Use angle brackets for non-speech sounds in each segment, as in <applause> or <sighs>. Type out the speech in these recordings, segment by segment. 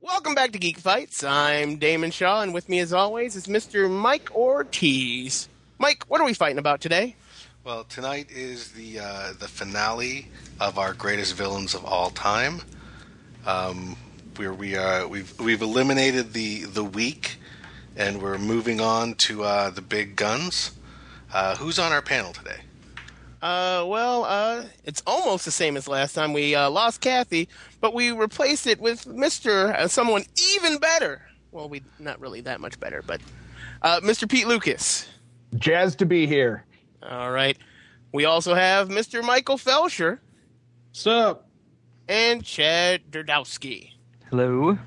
Welcome back to Geek Fights. I'm Damon Shaw, and with me, as always, is Mr. Mike Ortiz. Mike, what are we fighting about today? Well, tonight is the uh, the finale of our greatest villains of all time. Um, where we are, we've we've eliminated the the weak, and we're moving on to uh, the big guns. Uh, who's on our panel today? Uh, well, uh, it's almost the same as last time. We uh, lost Kathy, but we replaced it with Mr. Uh, someone even better. Well, we not really that much better, but uh, Mr. Pete Lucas. Jazz to be here. All right. We also have Mr. Michael Felsher Sup? and Chad Derdowski. Hello.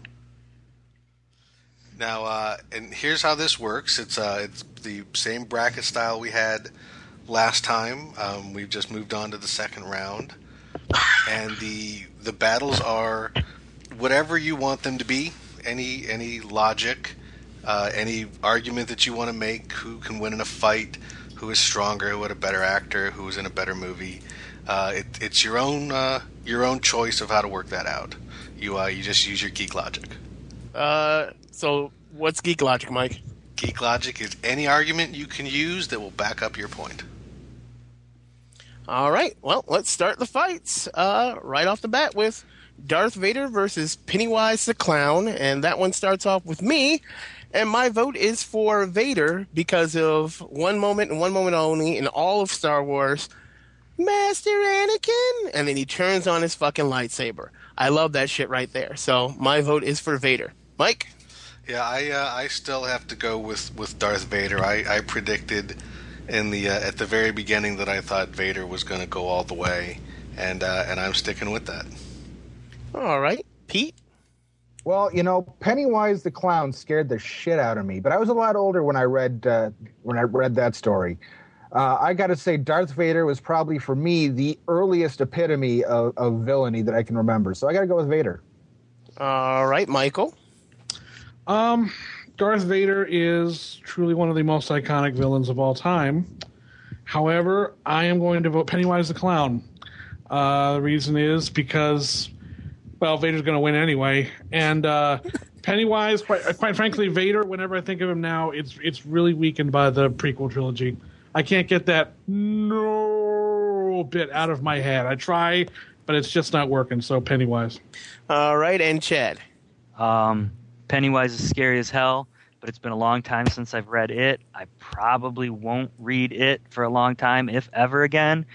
Now, uh, and here's how this works. It's uh, it's the same bracket style we had last time. Um, we've just moved on to the second round, and the the battles are whatever you want them to be. Any any logic, uh, any argument that you want to make. Who can win in a fight? Who is stronger? Who had a better actor? Who is in a better movie? Uh, it, it's your own uh, your own choice of how to work that out. You uh, you just use your geek logic. Uh, so what's geek logic, Mike? Geek logic is any argument you can use that will back up your point. All right. Well, let's start the fights uh, right off the bat with Darth Vader versus Pennywise the Clown, and that one starts off with me. And my vote is for Vader because of one moment and one moment only in all of Star Wars. Master Anakin, and then he turns on his fucking lightsaber. I love that shit right there. So my vote is for Vader. Mike. Yeah, I uh, I still have to go with, with Darth Vader. I, I predicted in the uh, at the very beginning that I thought Vader was going to go all the way, and uh, and I'm sticking with that. All right, Pete. Well, you know, Pennywise the clown scared the shit out of me, but I was a lot older when I read uh, when I read that story. Uh, I got to say, Darth Vader was probably for me the earliest epitome of, of villainy that I can remember. So I got to go with Vader. All right, Michael. Um, Darth Vader is truly one of the most iconic villains of all time. However, I am going to vote Pennywise the Clown. Uh, the reason is because, well, Vader's going to win anyway, and uh, <laughs> Pennywise, quite, quite frankly, Vader. Whenever I think of him now, it's it's really weakened by the prequel trilogy. I can't get that no bit out of my head. I try, but it's just not working. So Pennywise. All right, and Chad. Um, Pennywise is scary as hell, but it's been a long time since I've read it. I probably won't read it for a long time, if ever again.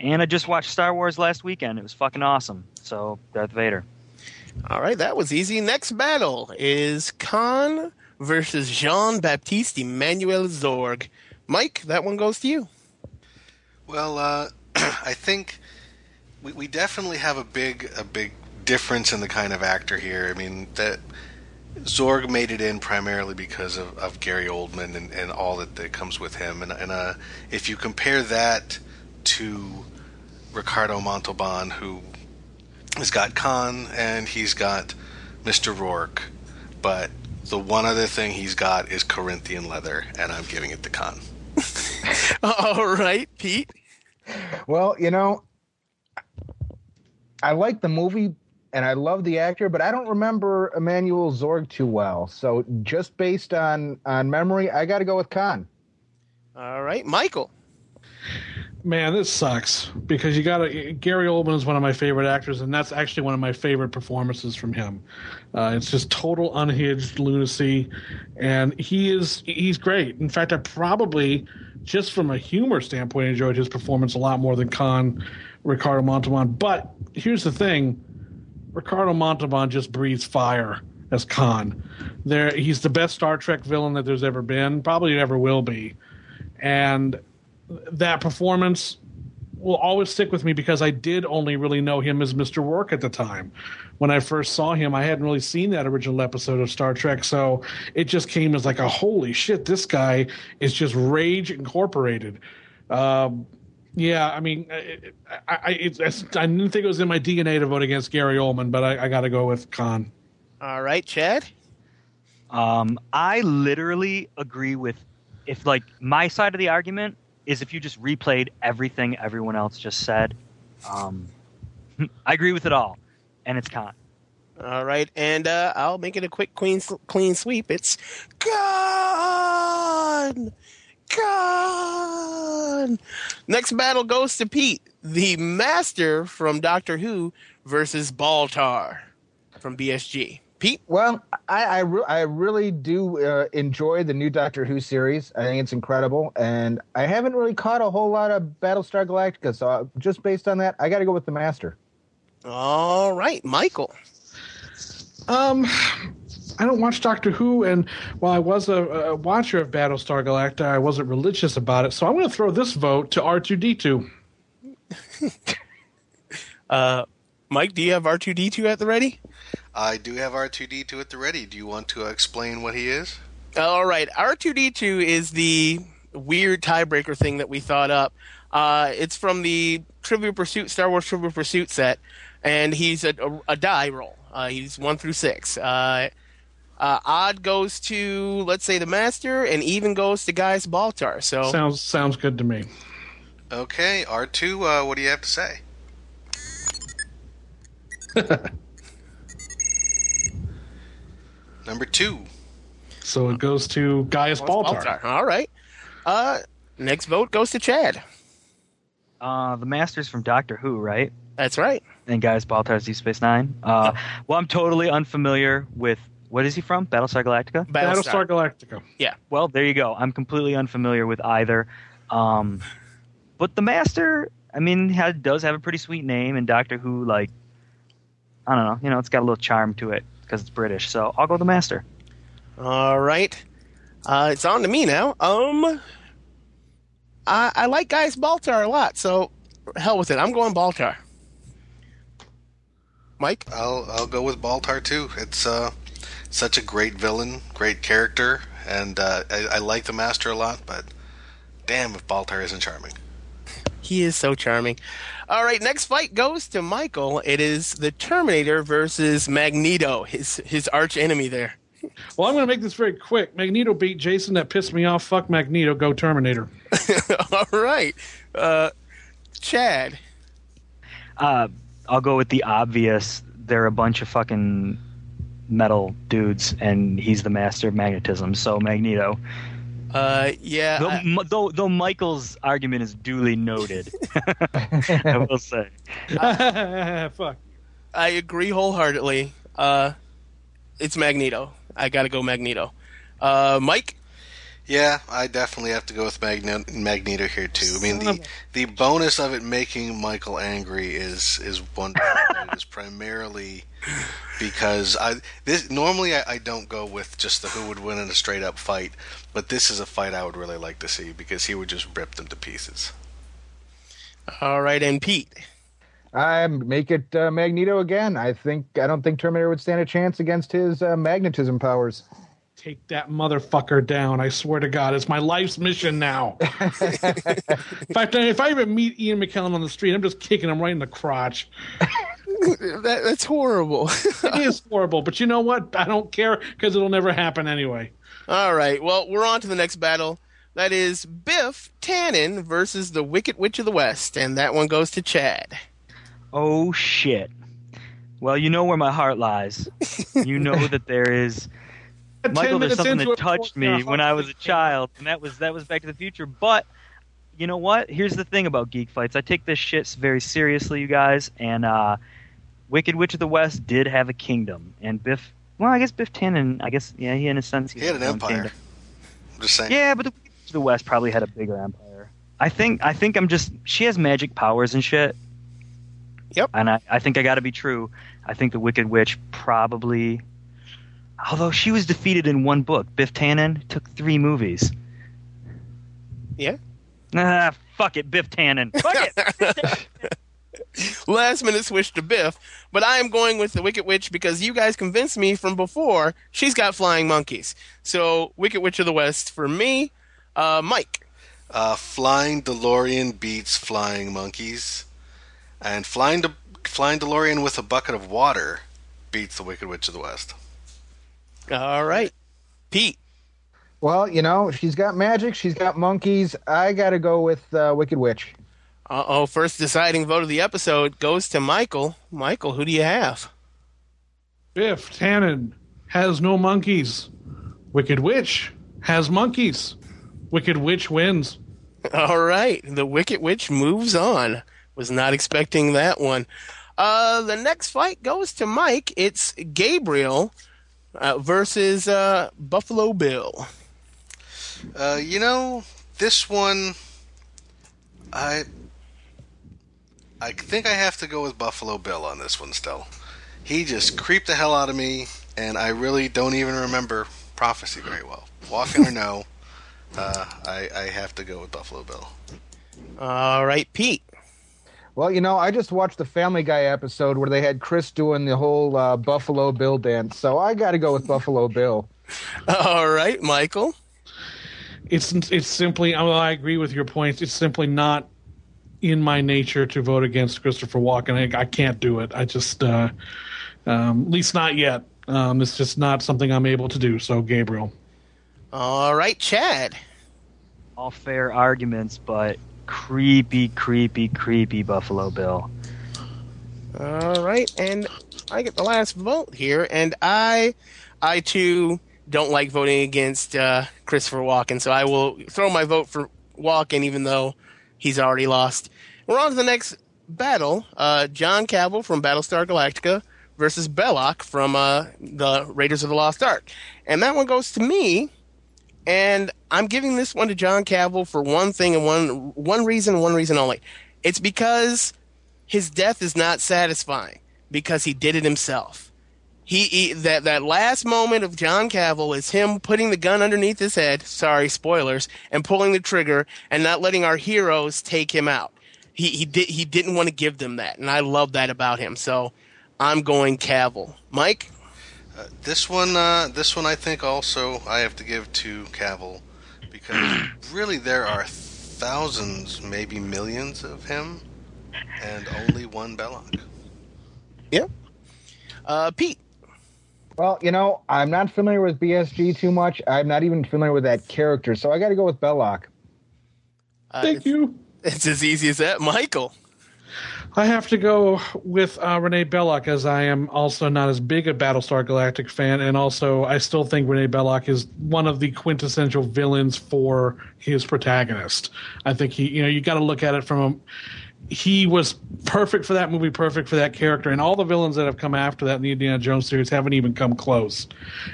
And I just watched Star Wars last weekend. It was fucking awesome. So Darth Vader. All right, that was easy. Next battle is Khan versus Jean Baptiste Emmanuel Zorg. Mike, that one goes to you. Well, uh, <clears throat> I think we, we definitely have a big a big difference in the kind of actor here. I mean that Zorg made it in primarily because of, of Gary Oldman and, and all that, that comes with him. And, and uh, if you compare that to Ricardo Montalban, who has got Khan and he's got Mr. Rourke, but the one other thing he's got is Corinthian leather, and I'm giving it to Khan. <laughs> All right, Pete. Well, you know, I like the movie and I love the actor, but I don't remember Emmanuel Zorg too well. So just based on on memory, I got to go with Khan. All right, Michael. Man, this sucks because you got to. Gary Oldman is one of my favorite actors, and that's actually one of my favorite performances from him. Uh, it's just total unhinged lunacy, and he is he's great. In fact, I probably just from a humor standpoint enjoyed his performance a lot more than Khan, Ricardo Montalban. But here's the thing: Ricardo Montalban just breathes fire as Khan. There, he's the best Star Trek villain that there's ever been, probably ever will be, and that performance will always stick with me because I did only really know him as Mr. Rourke at the time. When I first saw him, I hadn't really seen that original episode of Star Trek, so it just came as like a holy shit, this guy is just rage incorporated. Um, yeah, I mean, I, I, it's, I didn't think it was in my DNA to vote against Gary Oldman, but I, I got to go with Khan. All right, Chad. Um, I literally agree with if like my side of the argument is if you just replayed everything everyone else just said. Um, <laughs> I agree with it all, and it's Khan. All right, and uh, I'll make it a quick clean clean sweep. It's Khan, Khan. Next battle goes to Pete, the Master from Doctor Who versus Baltar from BSG. Pete, Well, I I, re- I really do uh, enjoy the new Doctor Who series. I think it's incredible, and I haven't really caught a whole lot of Battlestar Galactica. So uh, just based on that, I got to go with the Master. all right, Michael. Um, I don't watch Doctor Who, and while I was a, a watcher of Battlestar Galactica, I wasn't religious about it. So I'm going to throw this vote to R2D2. <laughs> Uh, Mike, do you have R two D two at the ready? I do have R2D2 at the ready. Do you want to uh, explain what he is? All right, R two D two is the weird tiebreaker thing that we thought up. Uh, it's from the Trivial Pursuit Star Wars Trivial Pursuit set, and he's a, a, a die roll. Uh, he's one through six. Uh, uh, odd goes to let's say the master, and even goes to Gaius Baltar. So Sounds sounds good to me. Okay, R2, uh, what do you have to say? <laughs> Number two. So it goes to Gaius Baltar. All right. Uh, next vote goes to Chad. Uh, the Masters from Doctor Who, right? That's right. And Gaius, Baltar's Deep Space Nine. Uh, well, I'm totally unfamiliar with what is he from? Battlestar Galactica. Battlestar Galactica. Yeah. Well, there you go. I'm completely unfamiliar with either. Um, but the Master, I mean, ha does have a pretty sweet name, and Doctor Who, like, I don't know, you know, it's got a little charm to it because it's British. So I'll go the Master. All right. Uh, it's on to me now. Um, I, I like Gaius Baltar a lot, so hell with it. I'm going Baltar. Mike? I'll I'll go with Baltar too. It's uh, such a great villain, great character, and uh, I, I like the Master a lot. But damn, if Baltar isn't charming. He is so charming. All right, next fight goes to Michael. It is the Terminator versus Magneto, his his arch enemy there. Well, I'm going to make this very quick. Magneto beat Jason. That pissed me off. Fuck Magneto. Go Terminator. <laughs> All right. Uh, Chad. Uh, I'll go with the obvious. They're a bunch of fucking metal dudes, and he's the master of magnetism. So Magneto. Uh, yeah. Though, I- M- though, though Michael's argument is duly noted, <laughs> I will say. <laughs> Fuck. I agree wholeheartedly. Uh, it's Magneto. I got to go Magneto. Uh, Mike. Yeah, I definitely have to go with Magneto, Magneto here too. I mean, the the bonus of it making Michael angry is is wonderful. it is primarily because I this normally I, I don't go with just the who would win in a straight up fight, but this is a fight I would really like to see because he would just rip them to pieces. All right, and Pete. I make it uh, Magneto again. I think I don't think Terminator would stand a chance against his uh, magnetism powers. Take that motherfucker down. I swear to God, it's my life's mission now. <laughs> in fact, if I ever meet Ian McKellen on the street, I'm just kicking him right in the crotch. That, that's horrible. It is horrible, but you know what? I don't care because it'll never happen anyway. All right. Well, we're on to the next battle. That is Biff Tannen versus the Wicked Witch of the West, and that one goes to Chad. Oh shit. Well, you know where my heart lies. You know <laughs> that there is Michael, there's something that touched me when I was a child, and that was that was Back to the Future. But you know what? Here's the thing about geek fights. I take this shit very seriously, you guys. And uh, Wicked Witch of the West did have a kingdom, and Biff. Well, I guess Biff Tannen. I guess yeah, he in a sense He had an his own empire. kingdom. I'm just saying. Yeah, but the Witch of the West probably had a bigger empire. I think. I think I'm just. She has magic powers and shit. Yep. And I, I think I got to be true. I think the Wicked Witch probably. Although she was defeated in one book, Biff Tannen took three movies. Yeah. Ah, fuck it, Biff Tannen. Fuck it. <laughs> Last minute switch to Biff, but I am going with the Wicked Witch because you guys convinced me from before she's got flying monkeys. So, Wicked Witch of the West for me. Uh, Mike. Uh, flying DeLorean beats flying monkeys, and flying De- flying DeLorean with a bucket of water beats the Wicked Witch of the West. All right, Pete. Well, you know, she's got magic, she's got monkeys. I got to go with uh, Wicked Witch. Uh oh, first deciding vote of the episode goes to Michael. Michael, who do you have? Biff Tannen has no monkeys. Wicked Witch has monkeys. Wicked Witch wins. <laughs> All right, the Wicked Witch moves on. Was not expecting that one. Uh, the next fight goes to Mike. It's Gabriel uh, versus uh, Buffalo Bill. Uh, you know, this one, I, I think I have to go with Buffalo Bill on this one. Still, he just creeped the hell out of me, and I really don't even remember prophecy very well. Walken or no, uh, I, I have to go with Buffalo Bill. All right, Pete. Well, you know, I just watched the Family Guy episode where they had Chris doing the whole uh, Buffalo Bill dance, so I got to go with Buffalo Bill. <laughs> All right, Michael. It's it's simply. Well, I agree with your points. It's simply not in my nature to vote against Christopher Walken. I, I can't do it. I just, uh, um, at least not yet. Um, it's just not something I'm able to do. So, Gabriel. All right, Chad. All fair arguments, but creepy, creepy, creepy Buffalo Bill. All right, and I get the last vote here, and I, I too don't like voting against uh, Christopher Walken, so I will throw my vote for Walken, even though he's already lost. We're on to the next battle: uh, John Cavil from Battlestar Galactica versus Belloq from uh, the Raiders of the Lost Ark, and that one goes to me. And I'm giving this one to John Cavil for one thing and one one reason, one reason only. It's because his death is not satisfying because he did it himself. He, he, that that last moment of John Cavil is him putting the gun underneath his head. Sorry, spoilers, and pulling the trigger and not letting our heroes take him out. He he did he didn't want to give them that, and I love that about him. So I'm going Cavil. Mike. Uh, this one, uh, this one, I think also I have to give to Cavil because <clears throat> really there are thousands, maybe millions of him, and only one Belloq. Yeah. Uh, Pete. Well, you know, I'm not familiar with BSG too much. I'm not even familiar with that character, so I got to go with Belloq. Uh, Thank it's, you. <laughs> It's as easy as that, Michael. I have to go with uh, Renee Belloq as I am also not as big a Battlestar Galactic fan, and also I still think Renee Belloq is one of the quintessential villains for his protagonist. I think he, you know, you got to look at it from a, he was perfect for that movie, perfect for that character, and all the villains that have come after that in the Indiana Jones series haven't even come close.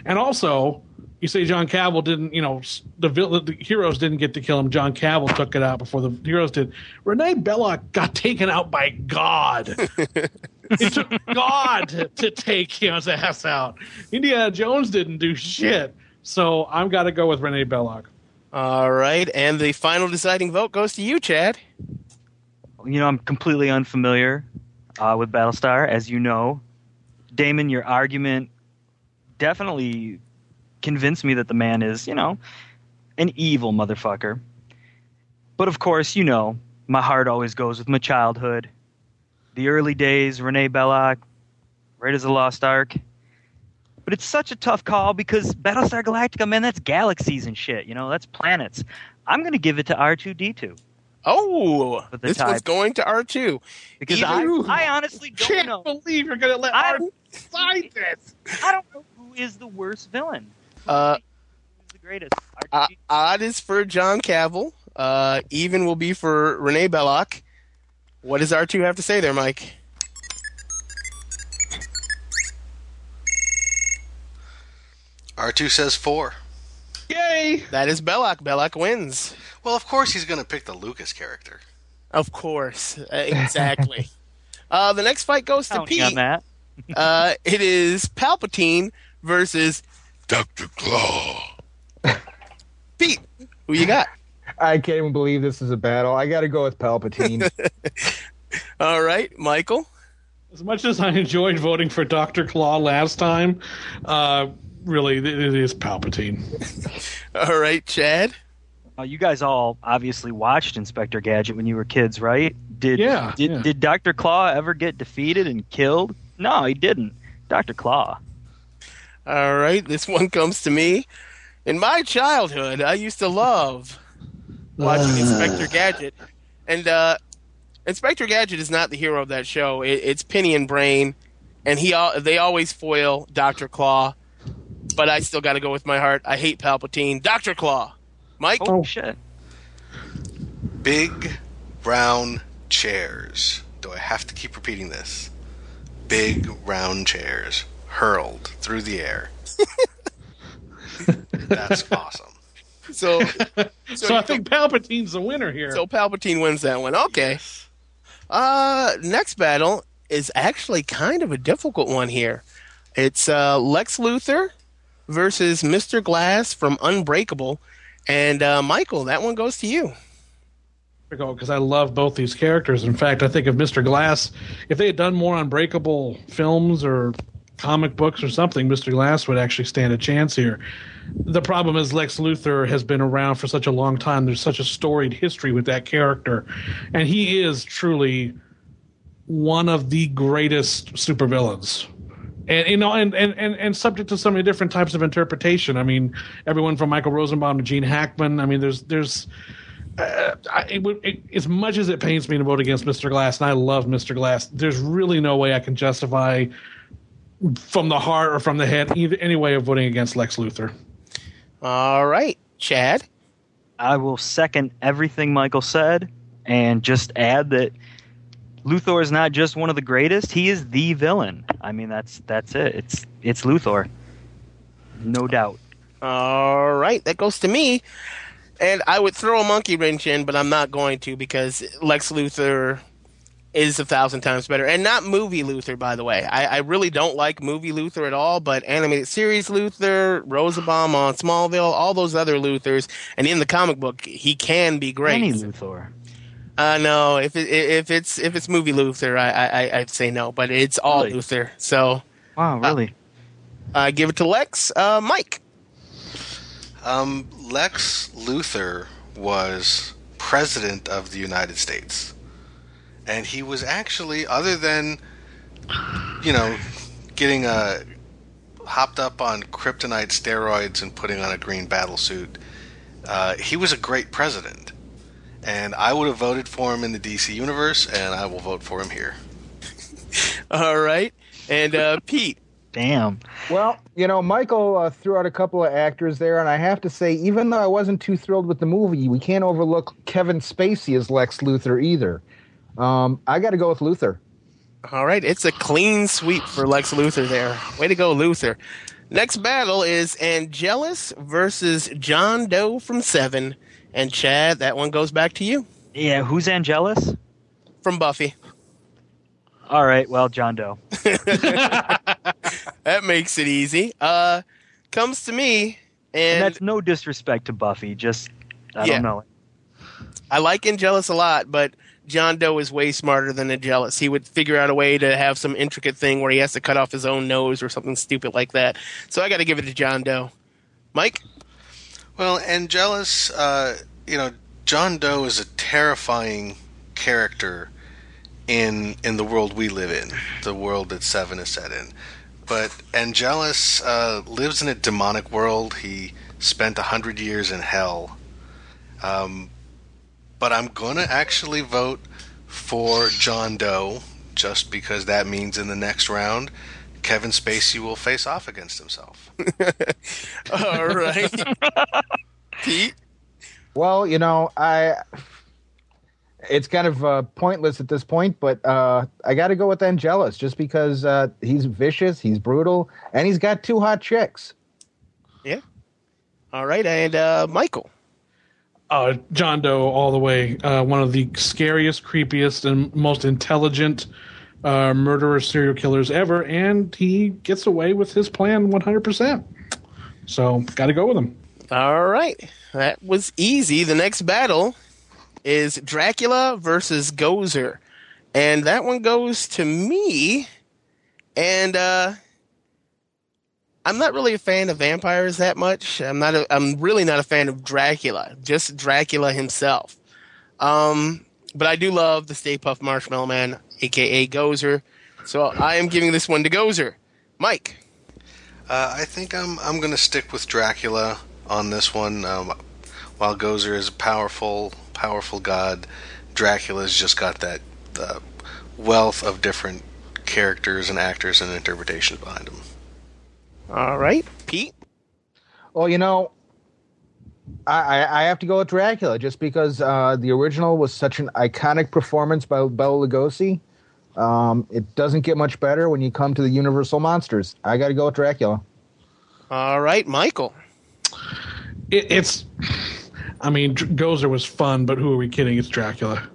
And also, you say John Cavil didn't, you know, the, the heroes didn't get to kill him. John Cavil took it out before the heroes did. Renee Belloq got taken out by God. <laughs> it took God to, to take his ass out. Indiana Jones didn't do shit. So I'm got to go with Renee Belloq. All right, and the final deciding vote goes to you, Chad. You know, I'm completely unfamiliar uh, with Battlestar, as you know. Damon, your argument definitely convinced me that the man is, you know, an evil motherfucker. But of course, you know, my heart always goes with my childhood. The early days, Renee Belloq, Raiders of the Lost Ark. But it's such a tough call because Battlestar Galactica, man, that's galaxies and shit. You know, that's planets. I'm going to give it to R2D2. Oh, this tie. one's going to R2. Because Even- I, I honestly don't Can't know. believe you're going to let I Art don't- decide this. I don't know who is the worst villain. Who Uh, is the greatest? Uh, odd is for John Cavil. Uh, even will be for Renee Belloq. What does R2 have to say there, Mike? R2 says four. Yay! That is Belloq. Belloq wins. Well, of course he's going to pick the Lucas character. Of course. Uh, exactly. <laughs> uh, the next fight goes to Counting on Pete. that. Uh, it is Palpatine versus Dr. Claw. Pete. Who you got? I can't even believe this is a battle. I got to go with Palpatine. <laughs> All right, Michael. As much as I enjoyed voting for Dr. Claw last time, uh, really, it it is Palpatine. <laughs> All right, Chad. Uh, you guys all obviously watched Inspector Gadget when you were kids, right? Did Yeah, did, yeah. did Dr. Claw ever get defeated and killed? No, he didn't. Dr. Claw. All right, this one comes to me. In my childhood, I used to love watching <sighs> Inspector Gadget, and uh, Inspector Gadget is not the hero of that show. It, it's Penny and Brain, and he al- they always foil Doctor Claw. But I still got to go with my heart. I hate Palpatine. Doctor Claw. Mike. Oh, shit. Big brown chairs. Do I have to keep repeating this? Big round chairs hurled through the air. <laughs> That's awesome. So, <laughs> So, I think Palpatine's the winner here. so Palpatine wins that one. Okay. Uh, next battle is actually kind of a difficult one here. It's uh, Lex Luthor versus Mr. Glass from Unbreakable, and uh, Michael. That one goes to you. because I love both these characters. In fact, I think if Mr. Glass, if they had done more Unbreakable films or comic books or something, Mr. Glass would actually stand a chance here. The problem is Lex Luthor has been around for such a long time. There's such a storied history with that character, and he is truly one of the greatest supervillains. And you know, and, and, and, and subject to so many different types of interpretation. I mean, everyone from Michael Rosenbaum to Gene Hackman. I mean, there's there's uh, I, it, it, as much as it pains me to vote against Mr. Glass, and I love Mr. Glass, there's really no way I can justify from the heart or from the head either any way of voting against Lex Luthor. All right, Chad. I will second everything Michael said and just add that Luthor is not just one of the greatest, he is the villain. I mean that's that's it. It's it's Luthor. No doubt. All right, that goes to me. And I would throw a monkey wrench in, but I'm not going to because Lex Luthor is a thousand times better. And not movie Luthor, by the way. I, I really don't like movie Luthor at all, but animated series Luthor, Rosenbaum on Smallville, all those other Luthors, and in the comic book, he can be great. Any Luthor. Uh, no, if it, if it's if it's movie Luthor, I, I I'd say no, but it's all Really? Luthor. So Wow, really? I give it to Lex. Uh, Mike. Um, Lex Luthor was president of the United States. And he was actually, other than, you know, getting a hopped up on kryptonite steroids and putting on a green battle suit, uh, he was a great president. And I would have voted for him in the DC universe, and I will vote for him here. <laughs> All right, and uh, <laughs> Pete. Damn. Well, you know, Michael uh, threw out a couple of actors there, and I have to say, even though I wasn't too thrilled with the movie, we can't overlook Kevin Spacey as Lex Luthor either. Um, I got to go with Luthor. All right, it's a clean sweep for Lex Luthor there. Way to go, Luthor. Next battle is Angelus versus John Doe from Seven. And Chad, that one goes back to you Yeah, who's Angelus? from Buffy. All right, well, John Doe. <laughs> <laughs> That makes it easy. Uh, comes to me, And and that's no disrespect to Buffy, just I Yeah. don't know. I like Angelus a lot, but John Doe is way smarter than Angelus. He would figure out a way to have some intricate thing where he has to cut off his own nose or something stupid like that. So I got to give it to John Doe. Mike? Well, Angelus, uh, you know, John Doe is a terrifying character in in the world we live in, the world that Seven is set in. But Angelus uh, lives in a demonic world. He spent a hundred years in hell. Um, but I'm gonna actually vote for John Doe, just because that means in the next round, Kevin Spacey will face off against himself. <laughs> All right. <laughs> Pete? Well, you know, I. It's kind of uh, pointless at this point, but uh, I got to go with Angelus just because uh, he's vicious, he's brutal, and he's got two hot chicks. Yeah. All right, and uh, Michael. Uh, John Doe, all the way. Uh, one of the scariest, creepiest, and most intelligent uh, murderer serial killers ever, and he gets away with his plan 100%. So, got to go with him. All right, that was easy. The next battle is Dracula versus Gozer, and that one goes to me. And uh, I'm not really a fan of vampires that much. I'm not. A, I'm really not a fan of Dracula. Just Dracula himself. Um, but I do love the Stay Puft Marshmallow Man, aka Gozer. So I am giving this one to Gozer. Mike. Uh, I think I'm I'm going to stick with Dracula on this one. Um, while Gozer is a powerful, powerful god, Dracula's just got that uh, wealth of different characters and actors and interpretations behind him. All right, Pete. Well, you know, I, I have to go with Dracula just because uh, the original was such an iconic performance by Bela Lugosi. Um, it doesn't get much better when you come to the Universal monsters. I got to go with Dracula. All right, Michael. It, it's, I mean, Gozer was fun, but who are we kidding? It's Dracula.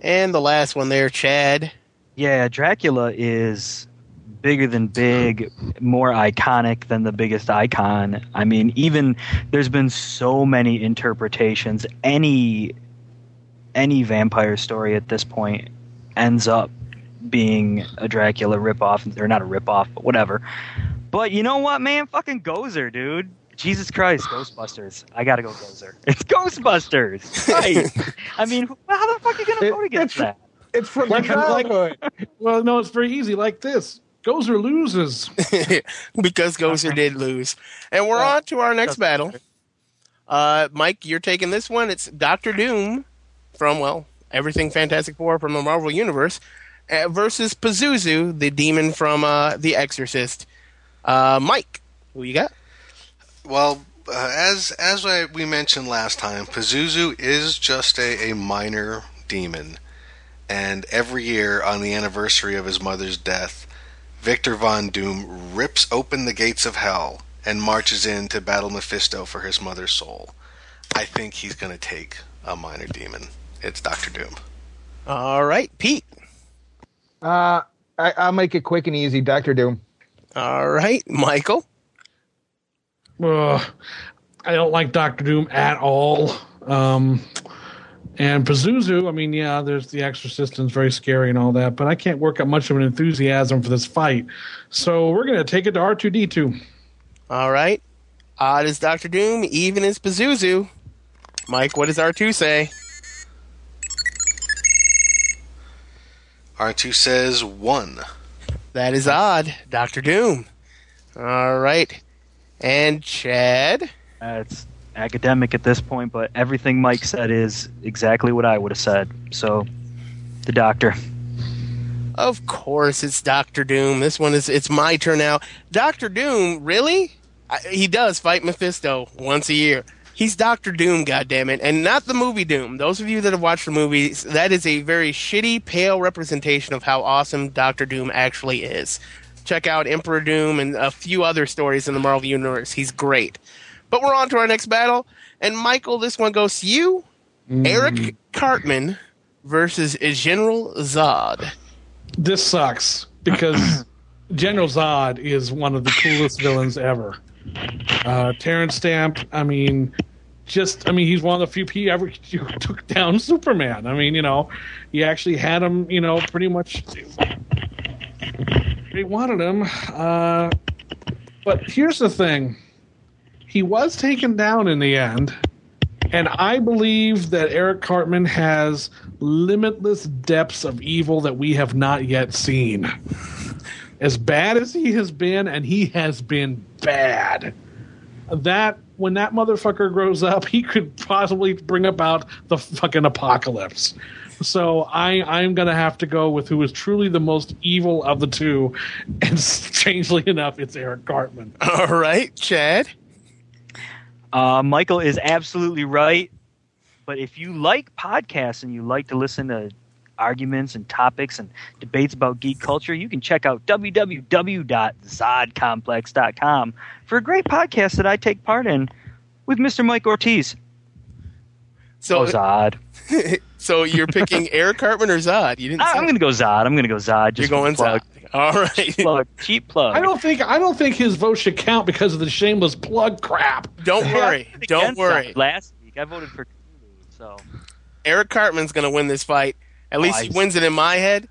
And the last one there, Chad. Yeah, Dracula is bigger than big, more iconic than the biggest icon. I mean, even there's been so many interpretations. Any any vampire story at this point ends up being a Dracula ripoff, or not a ripoff, but whatever. But you know what, man? Fucking Gozer, dude. Jesus Christ, Ghostbusters. I gotta go Gozer. <laughs> It's Ghostbusters. Right. <laughs> I mean, how the fuck are you gonna vote against that? It's from like, childhood. Like, well, no, it's very easy. Like this. Gozer loses. <laughs> because Gozer did lose. And we're on to our next battle. Uh, Mike, you're taking this one. It's Doctor Doom from, well, Everything Fantastic Four from the Marvel Universe uh, versus Pazuzu, the demon from uh, The Exorcist. Uh, Mike, who you got? Well, uh, as as I, we mentioned last time, Pazuzu is just a, a minor demon. And every year on the anniversary of his mother's death, Victor Von Doom rips open the gates of hell and marches in to battle Mephisto for his mother's soul. I think he's going to take a minor demon. It's Doctor Doom. All right, Pete. Uh, I, I'll make it quick and easy. Doctor Doom. All right, Michael. Uh, I don't like Doctor Doom at all. Um, and Pazuzu, I mean, yeah, there's the Exorcist and it's very scary and all that, but I can't work up much of an enthusiasm for this fight. So we're going to take it to R2D2. All right. Odd is Doctor Doom, even is Pazuzu. Mike, what does R2 say? R2 says one. That is odd. Doctor Doom. All right. And Chad? It's academic at this point, but everything Mike said is exactly what I would have said. So, the doctor. Of course, it's Doctor Doom. This one is it's my turn now. Doctor Doom, really? I, he does fight Mephisto once a year. He's Doctor Doom, goddammit, and not the movie Doom. Those of you that have watched the movies, that is a very shitty, pale representation of how awesome Doctor Doom actually is. Check out Emperor Doom and a few other stories in the Marvel Universe. He's great. But we're on to our next battle. And Michael, this one goes to you. Mm. Eric Cartman versus General Zod. This sucks because <clears throat> General Zod is one of the coolest villains ever. Uh, Terence Stamp, I mean, just, I mean, he's one of the few people ever <laughs> who took down Superman. I mean, you know, he actually had him, you know, pretty much. They wanted him. Uh, but here's the thing he was taken down in the end. And I believe that Eric Cartman has limitless depths of evil that we have not yet seen. As bad as he has been, and he has been bad, that when that motherfucker grows up, he could possibly bring about the fucking apocalypse. So I I'm gonna have to go with who is truly the most evil of the two, and <laughs> strangely enough, it's Eric Cartman. All right, Chad. Uh, Michael is absolutely right. But if you like podcasts and you like to listen to arguments and topics and debates about geek culture, you can check out www.zodcomplex.com for a great podcast that I take part in with Mr. Mike Ortiz. So oh, Zod. <laughs> so you're picking Eric Cartman or Zod? You didn't. I, am going to go Zod. I'm going to go Zod. Just you're going Zod. All right. Cheap plug. Cheap plug. I don't think I don't think his vote should count because of the shameless plug crap. Don't worry. Don't worry. Last week I voted for so Eric Cartman's going to win this fight. At least he wins it in my head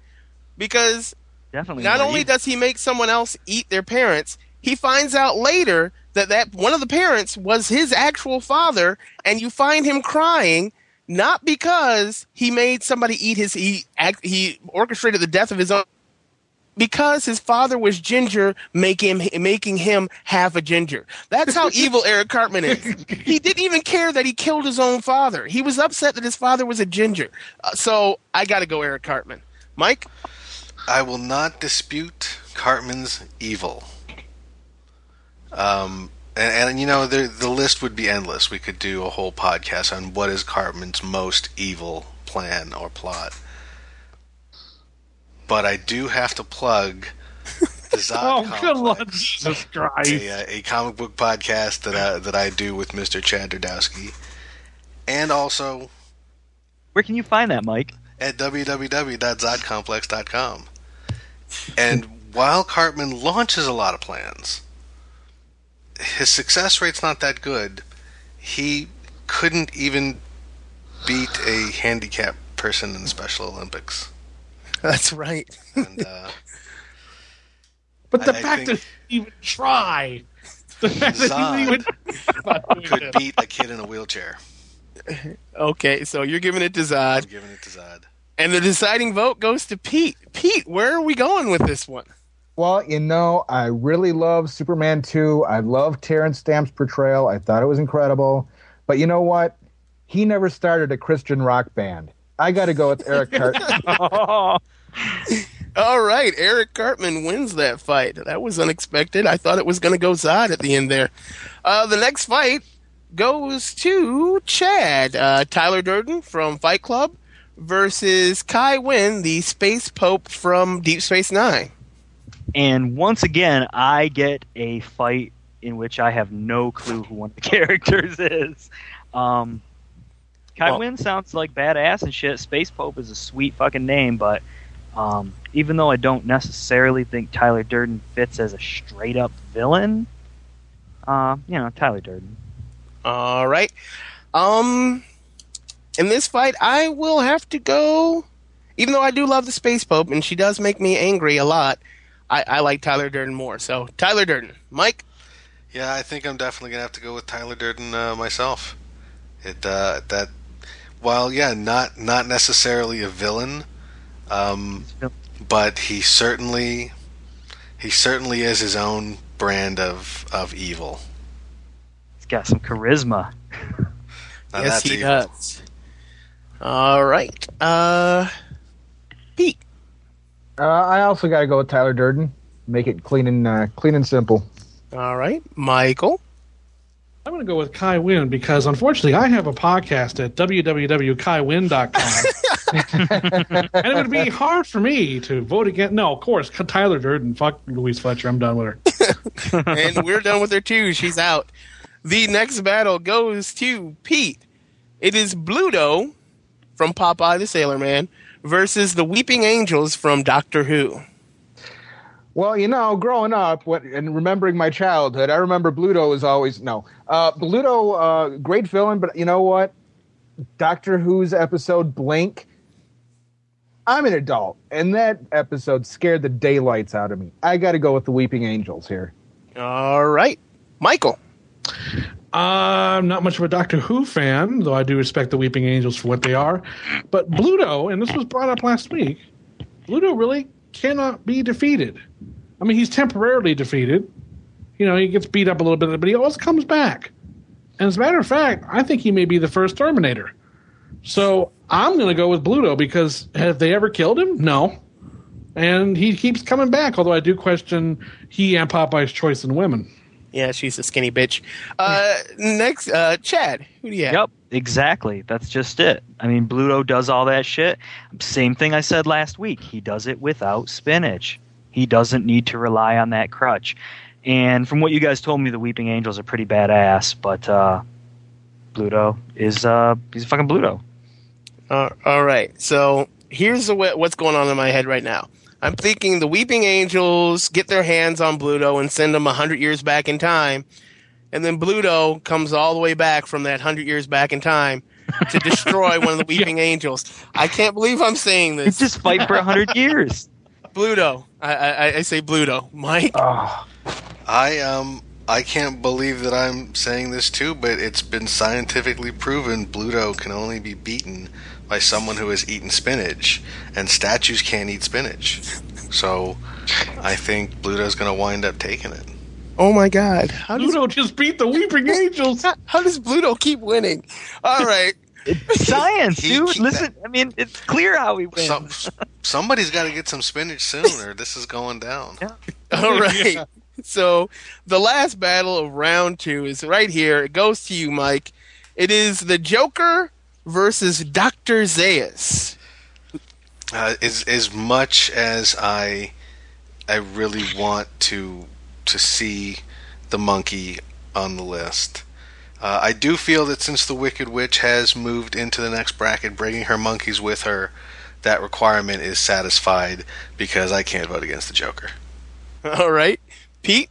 because definitely not only does he make someone else eat their parents, he finds out later that that one of the parents was his actual father and you find him crying not because he made somebody eat his he he orchestrated the death of his own because his father was ginger, make him, making him half a ginger. That's how <laughs> evil Eric Cartman is. He didn't even care that he killed his own father. He was upset that his father was a ginger. Uh, so I got to go Eric Cartman. Mike? I will not dispute Cartman's evil. Um, and, and you know the the list would be endless. We could do a whole podcast on what is Cartman's most evil plan or plot. But I do have to plug the <laughs> Zod Oh, Complex, good Lord Jesus Christ. a, uh, a comic book podcast that I, that I do with Mr. Chad Derdowski, and also Where can you find that, Mike? at www.zodcomplex.com. And while Cartman launches a lot of plans, his success rate's not that good. He couldn't even beat a handicapped person in the Special Olympics. That's right. And uh, <laughs> But the I- I fact think- that he would try, the fact that he even not <laughs> doing could it. beat a kid in a wheelchair. Okay, so you're giving it to Zod. I'm giving it to Zod. And the deciding vote goes to Pete. Pete, where are we going with this one? Well, you know, I really love Superman 2. I love Terence Stamp's portrayal. I thought it was incredible. But you know what? He never started a Christian rock band. I got to go with Eric <laughs> Cartman. All right, Eric Cartman wins that fight. That was unexpected. I thought it was going to go Zod at the end there. Uh, the next fight goes to Chad. Uh, Tyler Durden from Fight Club versus Kai Winn, the Space Pope from Deep Space Nine. and once again, I get a fight in which I have no clue who one of the <laughs> characters is. Um, Kai Well- Winn sounds like badass and shit. Space Pope is a sweet fucking name, but um, even though I don't necessarily think Tyler Durden fits as a straight up villain, uh, you know, Tyler Durden. All right. Um, in this fight, I will have to go. Even though I do love the Space Pope, and she does make me angry a lot, I, I like Tyler Durden more. So Tyler Durden, Mike. Yeah, I think I'm definitely gonna have to go with Tyler Durden uh, myself. It uh, that while yeah, not not necessarily a villain, um, but he certainly he certainly is his own brand of of evil. He's got some charisma. Now yes, that's he evil. does. All right. Uh, Pete. Uh, I also got to go with Tyler Durden. Make it clean and uh, clean and simple. All right, Michael. I'm going to go with Kai Winn because unfortunately I have a podcast at www.kaiwin.com. <laughs> and it would be hard for me to vote against. No, of course, Tyler Durden. Fuck Louise Fletcher. I'm done with her. <laughs> and we're done with her too. She's out. The next battle goes to Pete. It is Bluto from Popeye the Sailor Man versus the Weeping Angels from Doctor Who. Well, you know, growing up what, and remembering my childhood, I remember Bluto was always no. Uh, Bluto, uh, great villain, but you know what? Doctor Who's episode Blink. I'm an adult, and that episode scared the daylights out of me. I got to go with the Weeping Angels here. All right, Michael. I'm not much of a Doctor Who fan, though I do respect the Weeping Angels for what they are. But Bluto, and this was brought up last week, Bluto really cannot be defeated. I mean, he's temporarily defeated. You know, he gets beat up a little bit, but he always comes back. And as a matter of fact, I think he may be the first Terminator. So I'm going to go with Bluto because have they ever killed him? No. And he keeps coming back, although I do question he and Popeye's choice in women. Yeah, she's a skinny bitch. Uh, next, uh, Chad. Who do you have? Yep, exactly. That's just it. I mean, Bluto does all that shit. Same thing I said last week. He does it without spinach. He doesn't need to rely on that crutch. And from what you guys told me, the Weeping Angels are pretty badass, but uh, Bluto is uh, he's a fucking Bluto. Uh, all right. So here's the, what's going on in my head right now. I'm thinking the Weeping Angels get their hands on Bluto and send him 100 years back in time. And then Bluto comes all the way back from that 100 years back in time to destroy one of the <laughs> Weeping Angels. I can't believe I'm saying this. Just fight for a hundred <laughs> years. Bluto. I, I, I say Bluto. Mike? Oh, I um I can't believe that I'm saying this too, but it's been scientifically proven Bluto can only be beaten by someone who has eaten spinach, and statues can't eat spinach. So I think Bluto's going to wind up taking it. Oh my God! How does Bluto just beat the Weeping <laughs> Angels. how, how does Bluto keep winning? All right. It's science, He- dude. he- Listen, I mean, it's clear how he wins. Some, somebody's got to get some spinach soon, or this is going down. <laughs> All right. Yeah. So the last battle of round two is right here. It goes to you, Mike. It is the Joker versus Doctor Zaius. Uh, as as much as I, I really want to to see the monkey on the list. Uh, I do feel that since the Wicked Witch has moved into the next bracket, bringing her monkeys with her, that requirement is satisfied because I can't vote against the Joker. <laughs> All right, Pete.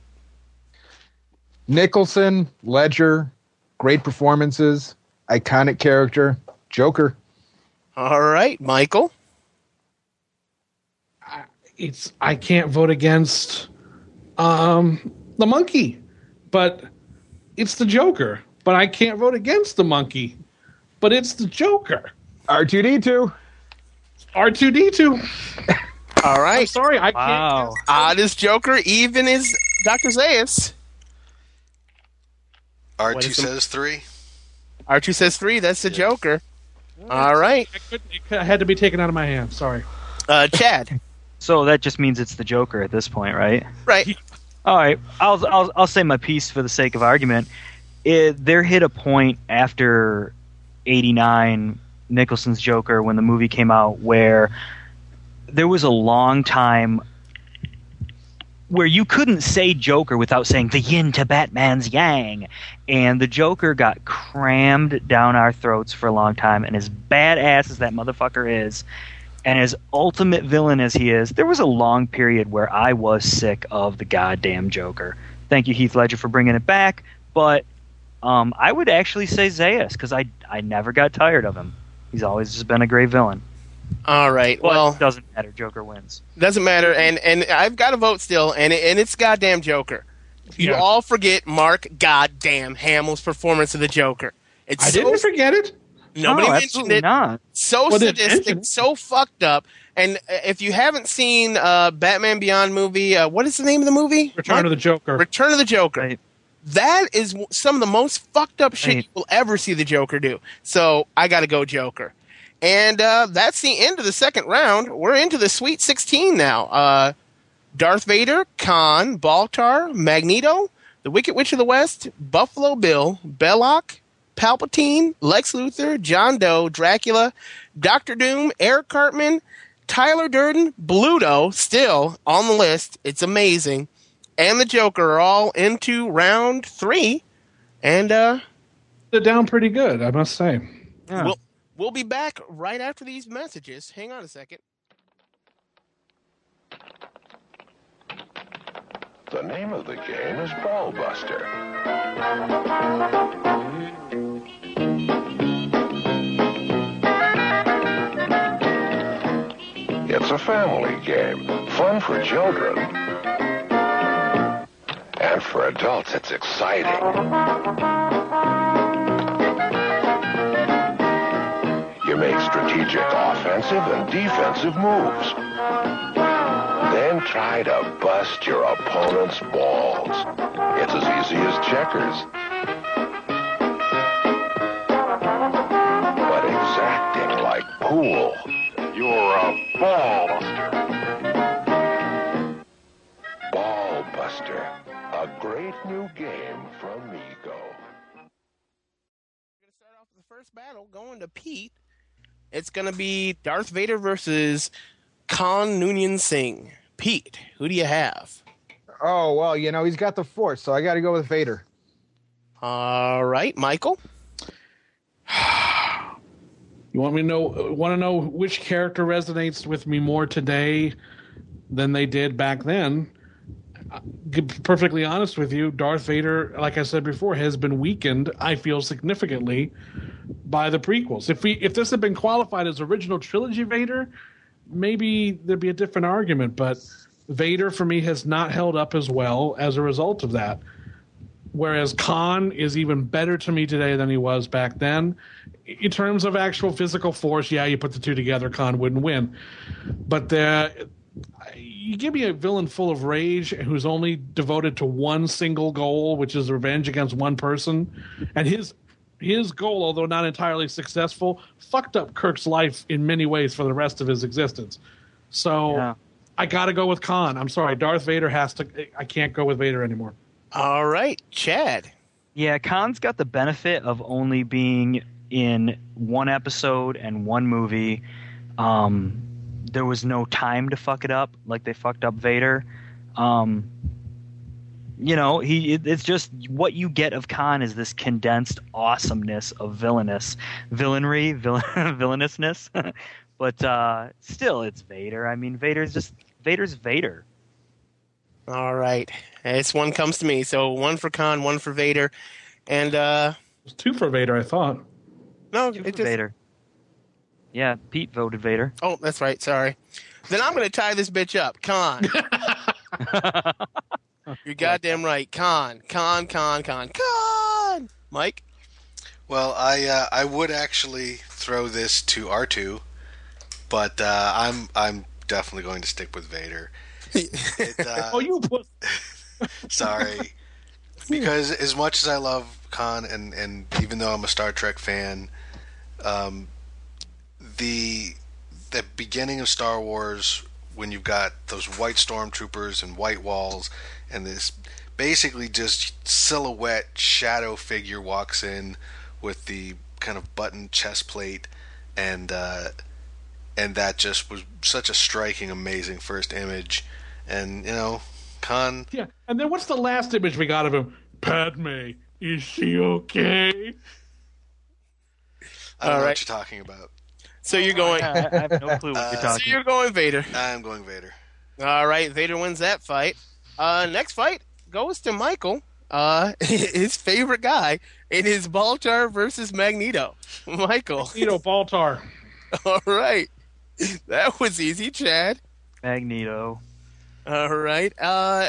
Nicholson, Ledger, great performances, iconic character, Joker. All right, Michael. It's I can't vote against um the monkey, but it's the Joker. But I can't vote against the monkey, but it's the Joker. R2D2. R two D two. All right. I'm sorry, I can't. Wow. odd as Joker, even is Doctor Zaius. R two says three. R two says three. That's the Joker. All right, I couldn't, had to be taken out of my hand. Sorry. uh, Chad. <laughs> So that just means it's the Joker at this point, right? Right. <laughs> All right, I'll I'll I'll say my piece for the sake of argument. It, there hit a point after '89 Nicholson's Joker when the movie came out where there was a long time where you couldn't say Joker without saying the yin to Batman's yang, and the Joker got crammed down our throats for a long time. And as badass as that motherfucker is, and as ultimate villain as he is, there was a long period where I was sick of the goddamn Joker. Thank you, Heath Ledger, for bringing it back. But um, I would actually say Zaius because I I never got tired of him. He's always just been a great villain. All right. But Well, it doesn't matter. Joker wins. doesn't matter. And and I've got a vote still, and and it's goddamn Joker. You Yeah. all forget Mark Goddamn Hamill's performance of the Joker. It's I so, didn't forget it. Nobody no, mentioned absolutely it. not. So Well, sadistic, so fucked up. And uh, if you haven't seen uh, Batman Beyond movie, uh, what is the name of the movie? Return Mark? of the Joker. Return of the Joker. Right. That is some of the most fucked up shit Right. you will ever see the Joker do. So I got to go Joker. And uh, that's the end of the second round. We're into the Sweet 16 now. Uh, Darth Vader, Khan, Baltar, Magneto, the Wicked Witch of the West, Buffalo Bill, Belloq, Palpatine, Lex Luthor, John Doe, Dracula, Doctor Doom, Eric Cartman, Tyler Durden, Bluto, still on the list. It's amazing. And the Joker are all into round three. And uh, It down pretty good, I must say. Yeah. we'll, we'll be back right after these messages. Hang on a second. The name of the game is Ballbuster. It's a family game, fun for children. And for adults, it's exciting. You make strategic offensive and defensive moves. Then try to bust your opponent's balls. It's as easy as checkers. But exacting like pool. You're a ball buster. Ball Buster. A great new game from Mego. We're going to start off with the first battle going to Pete. It's going to be Darth Vader versus Khan Noonien Singh. Pete, who do you have? Oh, well, you know, he's got the force, so I got to go with Vader. All right, Michael. <sighs> <sighs> You want me to know? Want to know which character resonates with me more today than they did back then? Uh, be perfectly honest with you, Darth Vader, like I said before, has been weakened. I feel significantly by the prequels. If we if this had been qualified as original trilogy Vader, maybe there'd be a different argument. But Vader for me has not held up as well as a result of that. Whereas Khan is even better to me today than he was back then. In terms of actual physical force, yeah, you put the two together, Khan wouldn't win. But the you give me a villain full of rage who's only devoted to one single goal, which is revenge against one person, and his his goal, although not entirely successful, fucked up Kirk's life in many ways for the rest of his existence. So Yeah. I got to go with Khan. I'm sorry, Darth Vader has to. I can't go with Vader anymore. All right, Chad. Yeah, Khan's got the benefit of only being in one episode and one movie. Um, there was no time to fuck it up like they fucked up Vader. Um, you know, he it, it's just what you get of Khan is this condensed awesomeness of villainous villainry, villain, <laughs> villainousness. <laughs> but uh, still, it's Vader. I mean, Vader's just Vader's Vader. All right, this one comes to me. So one for Khan, one for Vader, and uh It was two for Vader, I thought. no, Two it just Vader. Yeah, Pete voted Vader. oh, that's right. Sorry. Then I'm going to tie this bitch up, Khan. <laughs> <laughs> You're goddamn right, Khan, Khan, Khan, Khan, Khan. Mike. Well, I uh, I would actually throw this to R two, but uh, I'm I'm definitely going to stick with Vader. It, <laughs> uh, Oh, you put <laughs> <laughs> sorry, because as much as I love Khan and and even though I'm a Star Trek fan, um, the the beginning of Star Wars when you've got those white stormtroopers and white walls and this basically just silhouette shadow figure walks in with the kind of button chest plate and uh, and that just was such a striking amazing first image and you know Khan yeah. And then what's the last image we got of him? Padme, is she okay? I don't All know right. what you're talking about So you're going. I, I have no clue what <laughs> Uh, you're So talking. you're going Vader. I'm going Vader All right, Vader wins that fight. Uh, next fight goes to Michael, uh, <laughs> his favorite guy in his Baltar versus Magneto. <laughs> Michael. Nito Baltar. All right, that was easy, Chad. Magneto. All right, uh,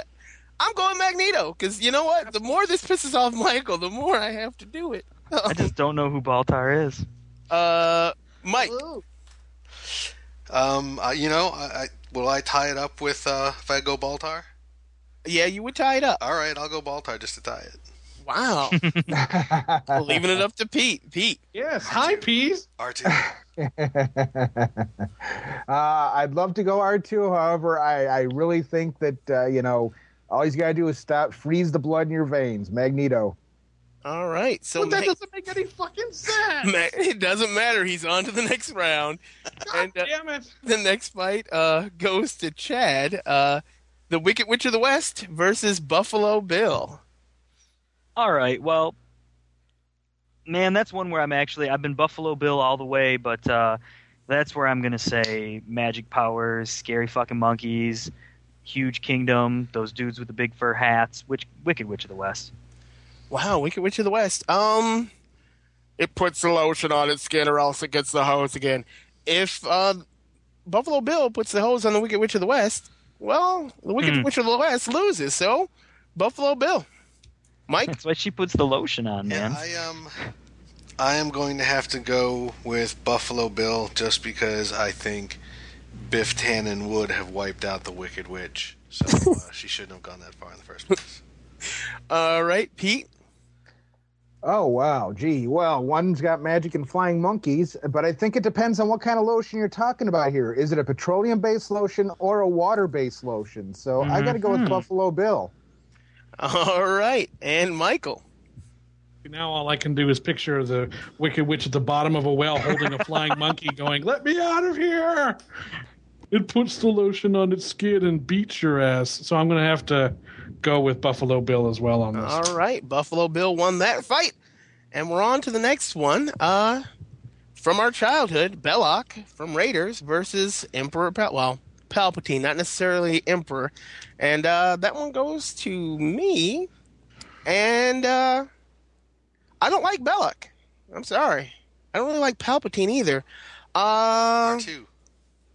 I'm going Magneto because you know what? The more this pisses off Michael, the more I have to do it. I just <laughs> don't know who Baltar is. Uh, Mike. um uh, you know I, I will I tie it up with uh, if I go Baltar Yeah, you would tie it up. all right I'll go Baltar just to tie it Wow. <laughs> Leaving it up to Pete. Pete. Yes. Hi, Peas. R2 <laughs> Uh, I'd love to go R2. However, I, I really think that, uh, you know, all he's got to do is stop, freeze the blood in your veins. Magneto. All right. So But that Ma- doesn't make any fucking sense. <laughs> Ma- it doesn't matter. He's on to the next round. and uh, Damn it. the next fight uh, goes to Chad, uh, the Wicked Witch of the West versus Buffalo Bill. All right. Well, man, that's one where I'm actually I've been Buffalo Bill all the way, but uh, that's where I'm gonna say magic powers, scary fucking monkeys, huge kingdom, those dudes with the big fur hats, which Wicked Witch of the West. Wow, Wicked Witch of the West. Um, it puts the lotion on its skin, or else it gets the hose again. If uh, Buffalo Bill puts the hose on the Wicked Witch of the West, well, the Wicked Hmm. Witch of the West loses. So, Buffalo Bill. Mike. That's why she puts the lotion on, Yeah, man. I um, I am going to have to go with Buffalo Bill just because I think Biff Tannen would have wiped out the Wicked Witch, so <laughs> uh, she shouldn't have gone that far in the first place. <laughs> All right, Pete. Oh, wow. Gee. Well, one's got magic and flying monkeys, but I think it depends on what kind of lotion you're talking about here. Is it a petroleum based lotion or a water based lotion? So I got to go with Mhm. Buffalo Bill. All right, and Michael. Now all I can do is picture the Wicked Witch at the bottom of a well holding a flying monkey <laughs> going, Let me out of here! It puts the lotion on its skin and beats your ass. So I'm going to have to go with Buffalo Bill as well on this. All right, Buffalo Bill won that fight, and we're on to the next one. Uh, from our childhood, Belloq from Raiders versus Emperor Pal. Well, Palpatine, not necessarily Emperor, and uh, that one goes to me. And uh, I don't like Belloq. I'm sorry. I don't really like Palpatine either. Uh, R2.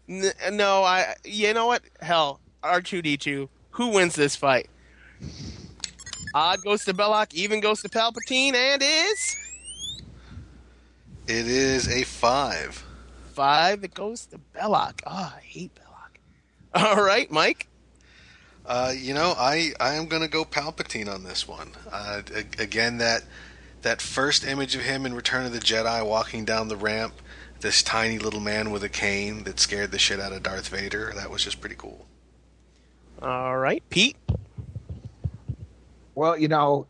N- no, I. You know what? Hell, R two D two. Who wins this fight? Odd goes to Belloq. Even goes to Palpatine, and is It is a five. five. It goes to Belloq. Oh, I hate Belloq. <laughs> All right, Mike. Uh, you know, I I am going to go Palpatine on this one. Uh, a- again, that that first image of him in Return of the Jedi walking down the ramp, this tiny little man with a cane that scared the shit out of Darth Vader. That was just pretty cool. All right, Pete. Well, you know,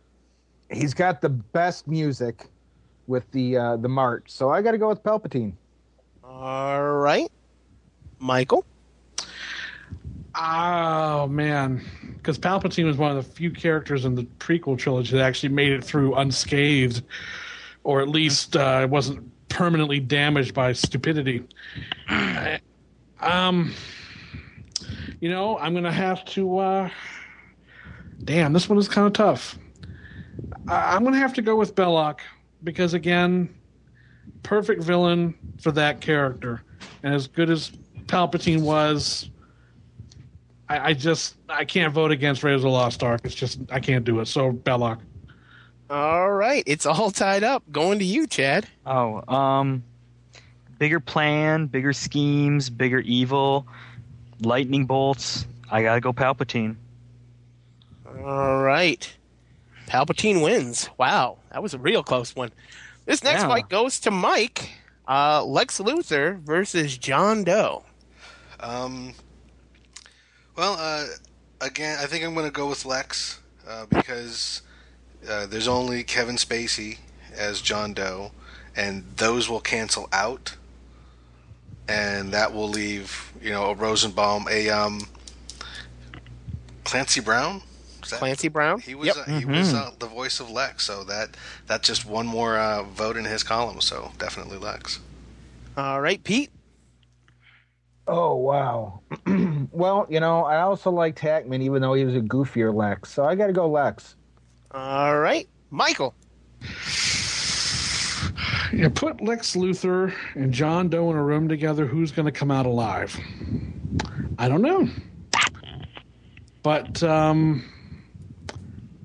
he's got the best music with the uh, the march, so I got to go with Palpatine. All right, Michael. Oh man, because Palpatine was one of the few characters in the prequel trilogy that actually made it through unscathed, or at least uh, wasn't permanently damaged by stupidity. um, you know, I'm gonna have to. Uh, damn, this one is kind of tough. I- I'm gonna have to go with Belloq because again, perfect villain for that character, and as good as Palpatine was. I, I just I can't vote against Raiders of the Lost Ark. It's just I can't do it. So Belloq. All right, it's all tied up. Going to you, Chad. Oh, um, bigger plan, bigger schemes, bigger evil, lightning bolts. I gotta go Palpatine. All right, Palpatine wins. Wow, that was a real close one. This next Yeah. fight goes to Mike. Uh, Lex Luthor versus John Doe. Um, well, uh, again, I think I'm going to go with Lex uh, because uh, there's only Kevin Spacey as John Doe, and those will cancel out, and that will leave you know a Rosenbaum, a um, Clancy Brown. That- Clancy Brown. He was Yep. uh, he was uh, the voice of Lex, so that that's just one more uh, vote in his column. So definitely Lex. All right, Pete. Oh wow. <clears throat> well, you know, I also liked Hackman, even though he was a goofier Lex. So I got to go Lex. All right, Michael. You put Lex Luthor and John Doe in a room together. Who's going to come out alive? I don't know. But um,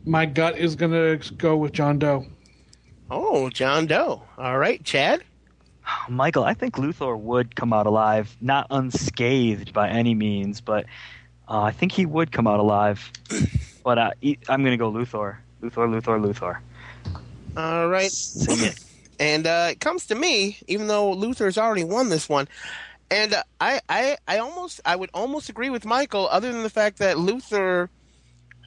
my gut is going to go with John Doe. Oh, John Doe. All right, Chad. <sighs> Michael, I think Luthor would come out alive, not unscathed by any means, but uh, I think he would come out alive. <laughs> But uh, e- I'm going to go Luthor. Luthor, Luthor, Luthor. All right. Sing it. <clears throat> And uh, it comes to me, even though Luthor's already won this one, and uh, I, I, I almost, I would almost agree with Michael, other than the fact that Luthor i-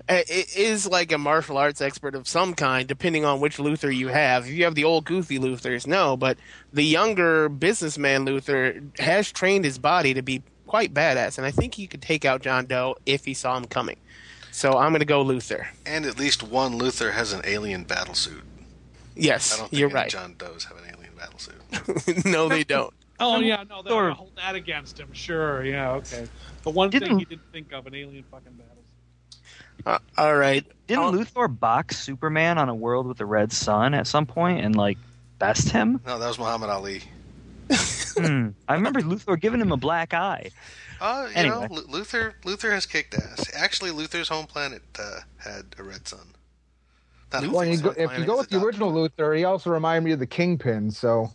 is like a martial arts expert of some kind, depending on which Luthor you have. If you have the old goofy Luthors, no, but the younger businessman Luthor has trained his body to be quite badass, and I think he could take out John Doe if he saw him coming. So I'm going to go Luthor. And at least one Luthor has an alien battle suit. I Yes, don't think you're any right. John Does have an alien battle suit. <laughs> no, they don't. <laughs> Oh yeah, no, they'll Thor- hold that against him. Sure, yeah, okay. The one Didn't- thing he didn't think of an alien fucking battles. Uh, all right. Didn't I'll- Luthor box Superman on a world with a red sun at some point and like best him? No, that was Muhammad Ali. Hmm. I remember Luthor giving him a black eye. Uh, you Anyway. know, Lu- Luthor Luthor has kicked ass. Actually, Luthor's home planet uh, had a red sun. Not Well, you go, if you go with the original one. Luthor, he also reminded me of the Kingpin. So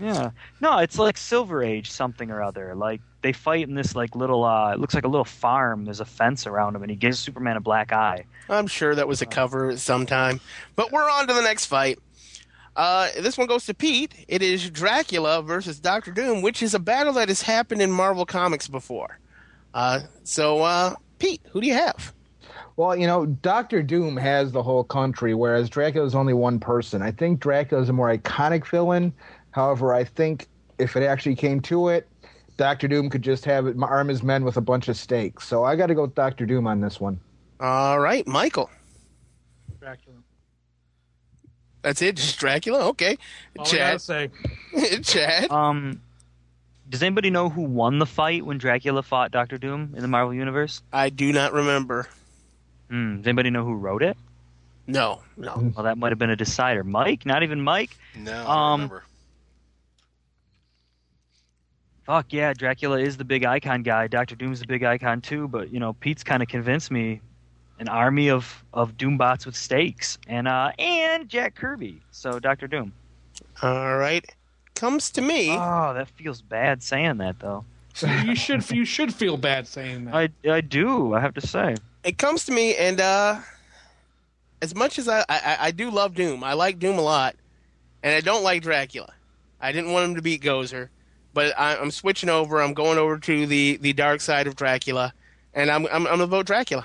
Yeah. No, it's like Silver Age something or other. Like they fight in this like little uh it looks like a little farm. There's a fence around him and he gives Superman a black eye. I'm sure that was a cover at some time. But we're on to the next fight. Uh, this one goes to Pete. It is Dracula versus Doctor Doom, which is a battle that has happened in Marvel Comics before. Uh, so, uh, Pete, who do you have? Well, you know, Doctor Doom has the whole country, whereas Dracula is only one person. I think Dracula is a more iconic villain. However, I think if it actually came to it, Doctor Doom could just have it, arm his men with a bunch of stakes. So I got to go with Doctor Doom on this one. All right, Michael. Dracula. That's it, just Dracula. Okay, All I gotta Chad. say. <laughs> Chad. Um does anybody know who won the fight when Dracula fought Doctor Doom in the Marvel Universe? I do not remember. Hmm. Does anybody know who wrote it? No, no. Well, that might have been a decider. Mike? Not even Mike? No, I don't Um, remember. Fuck yeah, Dracula is the big icon guy. Doctor Doom's the big icon too, but you know, Pete's kind of convinced me an army of of Doombots with stakes and uh and Jack Kirby. So Doctor Doom. All right. Comes to me. Oh, that feels bad saying that though. you should you should feel bad saying that. I I do, I have to say. it comes to me, and uh, as much as I, I I do love Doom, I like Doom a lot, and I don't like Dracula. I didn't want him to beat Gozer, but I, I'm switching over. I'm going over to the the dark side of Dracula, and I'm I'm, I'm gonna vote Dracula.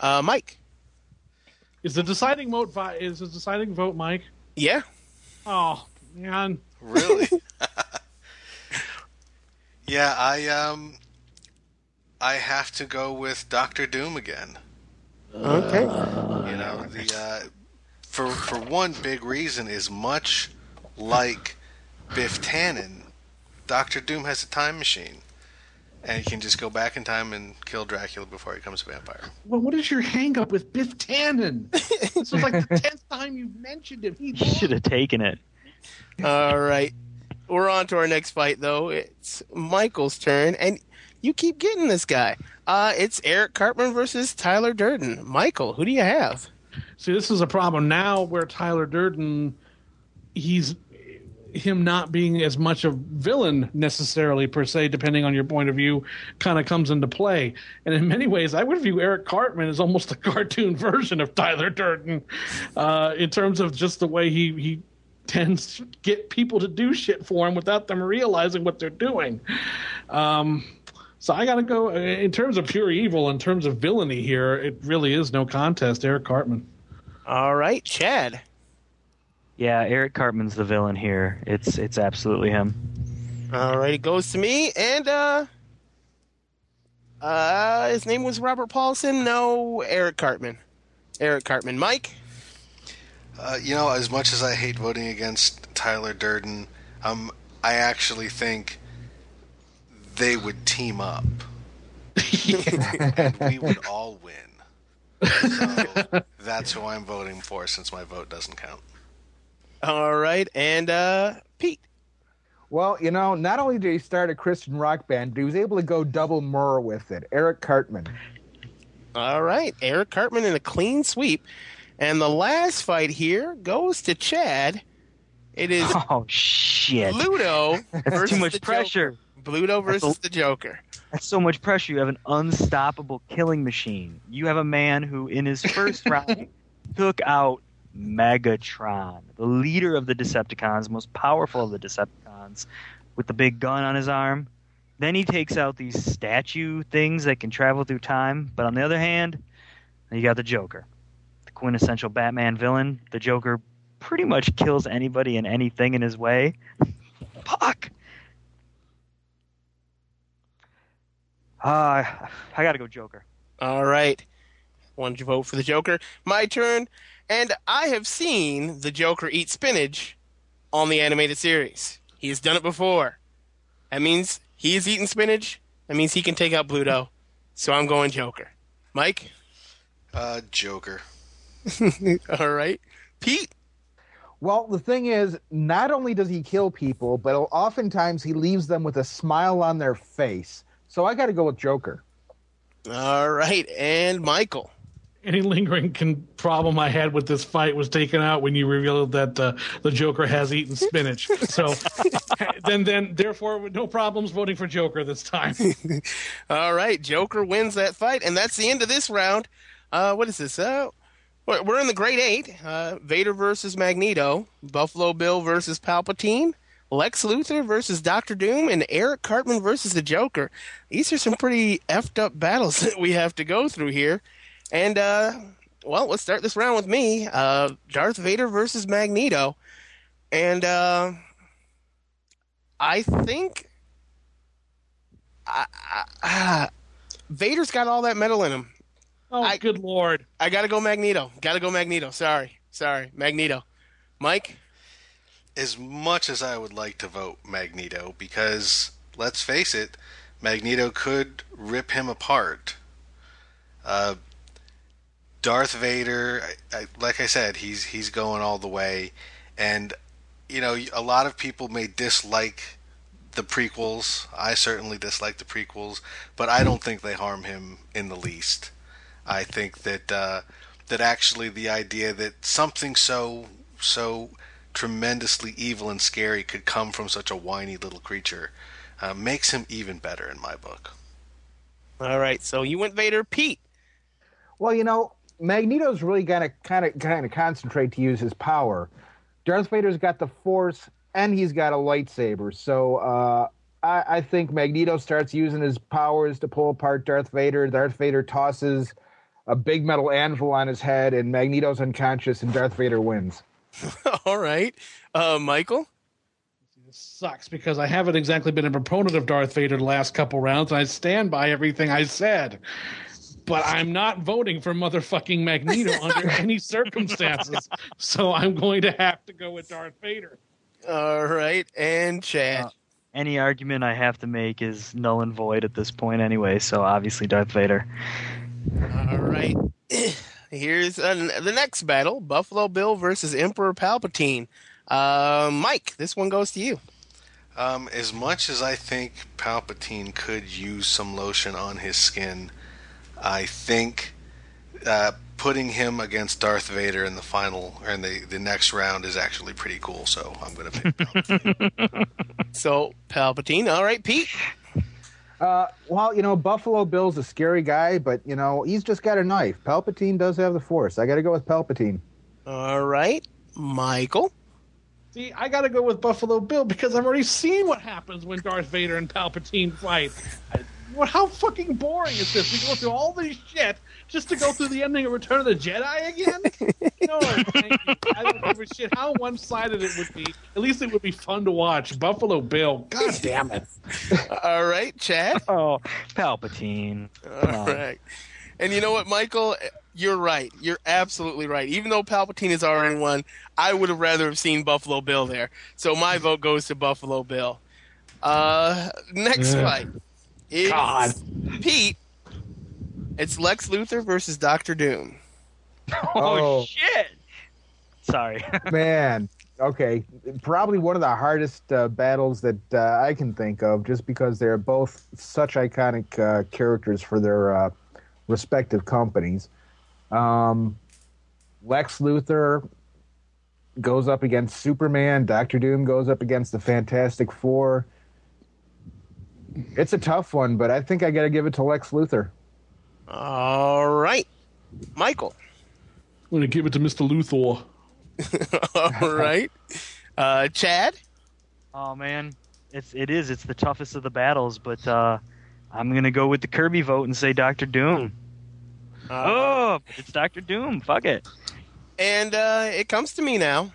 Uh, Mike. Is the deciding vote? Vi- is the deciding vote Mike? Yeah. Oh man, Really? <laughs> yeah, I um, I have to go with Doctor Doom again. Okay. You know, the uh, for for one big reason is much like Biff Tannen, Doctor Doom has a time machine, and he can just go back in time and kill Dracula before he becomes a vampire. well, what is your hang up with Biff Tannen? <laughs> this is like the tenth time you've mentioned him. He You should have taken it. All right. We're on to our next fight, though. It's Michael's turn, and you keep getting this guy. Uh, it's Eric Cartman versus Tyler Durden. Michael, who do you have? See, this is a problem now where Tyler Durden, he's him not being as much a villain necessarily per se, depending on your point of view, kind of comes into play. And in many ways, I would view Eric Cartman as almost <laughs> a cartoon version of Tyler Durden, uh, in terms of just the way he he tends to get people to do shit for him without them realizing what they're doing. Um, so I got to go in terms of pure evil, in terms of villainy here. It really is no contest. Eric Cartman. All right, Chad. Yeah, Eric Cartman's the villain here. It's it's absolutely him. All right, it goes to me, and uh, uh, his name was Robert Paulson. No, Eric Cartman. Eric Cartman. Mike. Uh, you know, as much as I hate voting against Tyler Durden, um, I actually think they would team up, <laughs> and we would all win. So that's who I'm voting for, since my vote doesn't count. All right, and uh, Pete. Well, you know, not only did he start a Christian rock band, but he was able to go double myrrh with it. Eric Cartman. All right, Eric Cartman in a clean sweep. And the last fight here goes to Chad. It is <laughs> Oh shit! Bluto <laughs> That's too much the pressure. Joker. Bluto versus a- the Joker. That's so much pressure. You have an unstoppable killing machine. You have a man who, in his first <laughs> round, took out Megatron, the leader of the Decepticons, most powerful of the Decepticons, with the big gun on his arm. Then he takes out these statue things that can travel through time. But on the other hand, you got the Joker, the quintessential Batman villain. The Joker pretty much kills anybody and anything in his way. <laughs> Fuck. Uh, I gotta go Joker. All right. You vote for the Joker? My turn. And I have seen the Joker eat spinach on the animated series. He has done it before. That means he has eaten spinach. That means he can take out Bluto. So I'm going Joker. Mike? Uh, Joker. <laughs> All right. Pete? Well, the thing is, not only does he kill people, but oftentimes he leaves them with a smile on their face. So I got to go with Joker. All right. And Michael? Any lingering con- problem I had with this fight was taken out when you revealed that uh, the Joker has eaten spinach. So <laughs> then, then, therefore, no problems voting for Joker this time. <laughs> All right, Joker wins that fight, and that's the end of this round. Uh, what is this? Uh, we're in the Great Eight. Uh, Vader versus Magneto, Buffalo Bill versus Palpatine, Lex Luthor versus Doctor Doom, and Eric Cartman versus the Joker. These are some pretty effed up battles <laughs> that we have to go through here. And uh, well, let's start this round with me. Uh, Darth Vader versus Magneto, and uh, I think I, I, ah, Vader's got all that metal in him. Oh, I- good lord! I gotta go Magneto. Gotta go Magneto. Sorry, sorry, Magneto. Mike. As much as I would like to vote Magneto, because let's face it, Magneto could rip him apart. Uh, Darth Vader, I, I, like I said, he's he's going all the way, and you know a lot of people may dislike the prequels. I certainly dislike the prequels, but I don't think they harm him in the least. I think that uh, that actually the idea that something so so tremendously evil and scary could come from such a whiny little creature uh, makes him even better in my book. All right, so you went Vader, Pete. Well, you know, Magneto's really gonna kind of kind of concentrate to use his power. Darth Vader's got the Force and he's got a lightsaber, so uh, I, I think Magneto starts using his powers to pull apart Darth Vader. Darth Vader tosses a big metal anvil on his head, and Magneto's unconscious, and Darth Vader wins. <laughs> All right, uh, Michael. This sucks because I haven't exactly been a proponent of Darth Vader the last couple rounds, and I stand by everything I said. But I'm not voting for motherfucking Magneto <laughs> under any circumstances, so I'm going to have to go with Darth Vader. All right, and Chad. Uh, Any argument I have to make is null and void at this point anyway, so obviously Darth Vader. All right. <clears throat> Here's uh, the next battle: Buffalo Bill versus Emperor Palpatine. Uh, Mike, this one goes to you. Um, as much as I think Palpatine could use some lotion on his skin, I think uh, putting him against Darth Vader in the final or in the, the next round is actually pretty cool. So I'm going to pick Palpatine. <laughs> So Palpatine. All right, Pete. Uh, well, you know, Buffalo Bill's a scary guy, but you know he's just got a knife. Palpatine does have the Force. I got to go with Palpatine. All right, Michael. See, I got to go with Buffalo Bill because I've already seen what happens when Darth Vader and Palpatine fight. I, what, how fucking boring is this? We go through all this shit just to go through the ending of Return of the Jedi again? <laughs> no, thank you. I don't give a shit how one sided it would be. At least it would be fun to watch. Buffalo Bill. God damn it. <laughs> All right, Chad. <laughs> Oh, Palpatine. All right. And you know what, Michael? You're right. You're absolutely right. Even though Palpatine is already won, I would have rather have seen Buffalo Bill there. So my vote goes to Buffalo Bill. Uh, next Yeah. fight. It's God. Pete. It's Lex Luthor versus Doctor Doom. <laughs> Oh, Oh. shit! Sorry. <laughs> Man, okay, probably one of the hardest uh, battles that uh, I can think of, just because they're both such iconic uh, characters for their uh, respective companies. Um, Lex Luthor goes up against Superman. Doctor Doom goes up against the Fantastic Four. It's a tough one, but I think I got to give it to Lex Luthor. All right, Michael. I'm going to give it to Mr. Luthor. <laughs> All right, uh, Chad. oh man, it's it is. It's the toughest of the battles, but uh, I'm gonna go with the Kirby vote and say Doctor Doom. Uh, Oh, it's Doctor Doom. Fuck it. and uh, it comes to me now,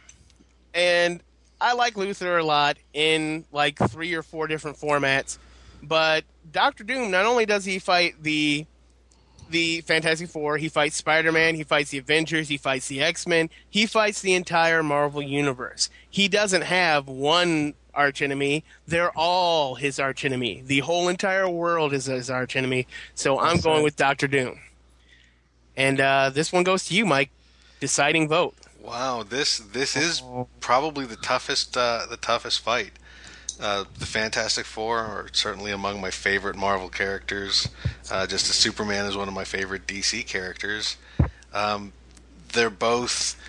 and I like Luthor a lot in like three or four different formats, but Doctor Doom not only does he fight the the Fantastic Four, he fights Spider Man, he fights the Avengers, he fights the X Men, he fights the entire Marvel universe. He doesn't have one archenemy; they're all his archenemy. The whole entire world is his archenemy. So I'm That's going right. with Doctor Doom. And uh, this one goes to you, Mike. Deciding vote. wow, this this is probably the toughest uh, the toughest fight. Uh, the Fantastic Four are certainly among my favorite Marvel characters. Uh, just as Superman is one of my favorite DC characters. Um, they're both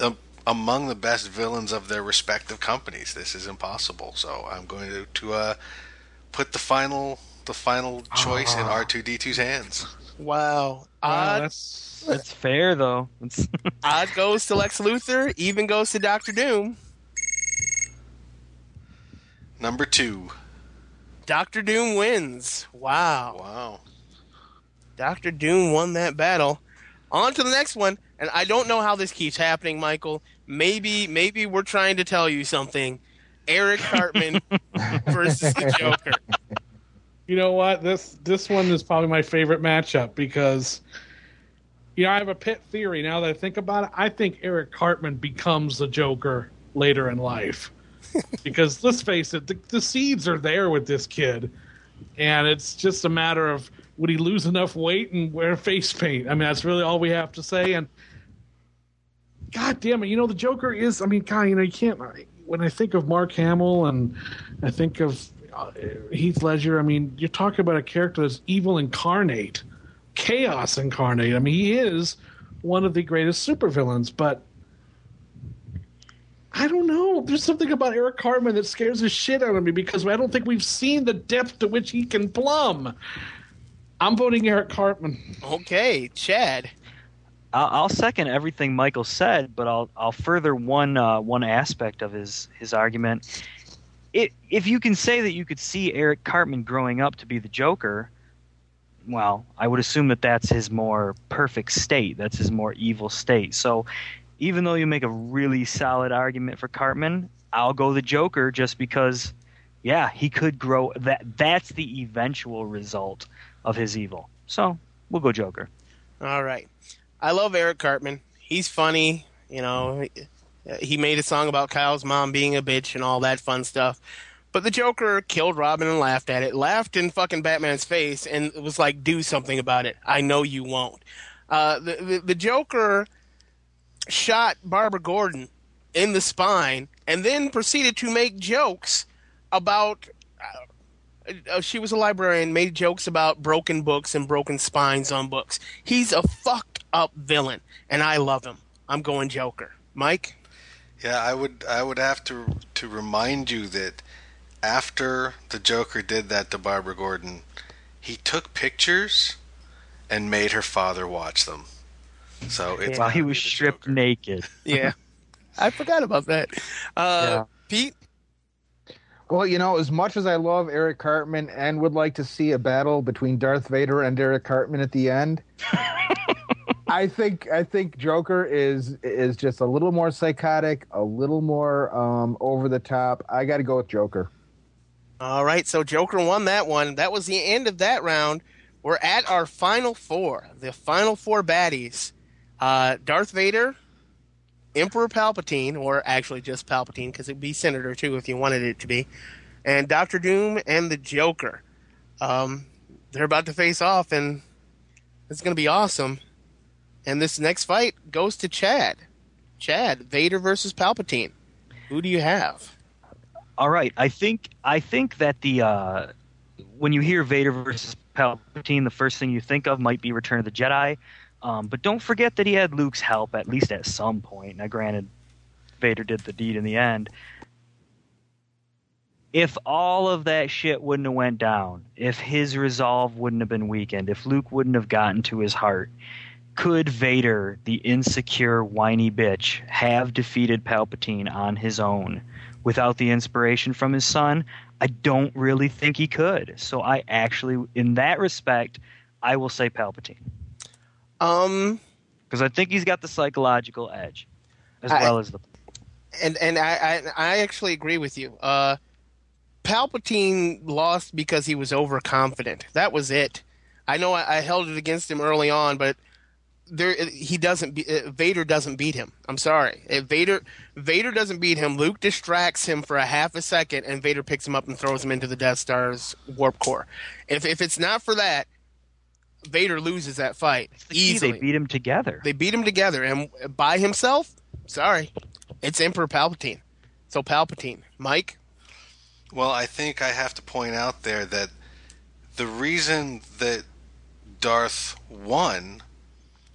um, among the best villains of their respective companies. This is impossible. So I'm going to, to uh, put the final the final choice in R2D2's hands. Wow. Wow, Odd, that's fair though. It's <laughs> odd goes to Lex Luthor, even goes to Doctor Doom. Number two. Doctor Doom wins. Wow. Wow. Doctor Doom won that battle. On to the next one, and I don't know how this keeps happening, Michael. Maybe maybe we're trying to tell you something. Eric Cartman <laughs> versus the Joker. You know what? This this one is probably my favorite matchup because you know I have a pit theory. Now that I think about it, I think Eric Cartman becomes the Joker later in life. Because let's face it, the, the seeds are there with this kid, and it's just a matter of would he lose enough weight and wear face paint. I mean, that's really all we have to say. And God damn it, you know the Joker is. I mean, God, you know you can't. When I think of Mark Hamill and I think of uh, Heath Ledger, I mean, you're talking about a character that's evil incarnate, chaos incarnate. I mean, he is one of the greatest supervillains, but I don't know. There's something about Eric Cartman that scares the shit out of me because I don't think we've seen the depth to which he can plumb. I'm voting Eric Cartman. Okay, Chad. I'll, I'll second everything Michael said, but I'll I'll further one uh, one aspect of his his argument. It, if you can say that you could see Eric Cartman growing up to be the Joker, well, I would assume that that's his more perfect state. That's his more evil state. So, even though you make a really solid argument for Cartman, I'll go the Joker just because, yeah, he could grow. That that's the eventual result of his evil. So we'll go Joker. All right. I love Eric Cartman. He's funny. You know, he made a song about Kyle's mom being a bitch and all that fun stuff. But the Joker killed Robin and laughed at it, laughed in fucking Batman's face, and was like, do something about it. I know you won't. Uh, the, the, the Joker shot Barbara Gordon in the spine and then proceeded to make jokes about. Uh, she was a librarian, made jokes about broken books and broken spines on books. He's a fucked up villain, and I love him. I'm going Joker. Mike? Yeah, I would I would have to to remind you that after the Joker did that to Barbara Gordon, he took pictures and made her father watch them. So it's While he was stripped Joker. naked. <laughs> Yeah. I forgot about that. Uh, Yeah. Pete? Well, you know, as much as I love Eric Cartman and would like to see a battle between Darth Vader and Eric Cartman at the end, <laughs> I think I think Joker is is just a little more psychotic, a little more um, over the top. I got to go with Joker. All right, so Joker won that one. That was the end of that round. We're at our final four, the final four baddies. Uh, Darth Vader, Emperor Palpatine, or actually just Palpatine, because it'd be Senator too if you wanted it to be, and Doctor Doom and the Joker. Um, they're about to face off, and it's going to be awesome. And this next fight goes to Chad. Chad, Vader versus Palpatine. Who do you have? All right, I think I think that the uh, when you hear Vader versus Palpatine, the first thing you think of might be Return of the Jedi. Um, but don't forget that he had Luke's help at least at some point. Now, granted, Vader did the deed in the end. If all of that shit wouldn't have went down, if his resolve wouldn't have been weakened, if Luke wouldn't have gotten to his heart, could Vader, the insecure, whiny bitch, have defeated Palpatine on his own without the inspiration from his son? I don't really think he could. So I actually, in that respect, I will say Palpatine Um, because I think he's got the psychological edge as I- well as the. and and I, I I actually agree with you. Uh, Palpatine lost because he was overconfident. That was it. I know I, I held it against him early on, but there he doesn't. Be, uh, Vader doesn't beat him. I'm sorry. If Vader Vader doesn't beat him. Luke distracts him for a half a second, and Vader picks him up and throws him into the Death Star's warp core. If if it's not for that, Vader loses that fight It's the key, easily. they beat him together. They beat him together, and by himself, sorry, it's Emperor Palpatine. So Palpatine, Mike. Well, I think I have to point out there that the reason that Darth won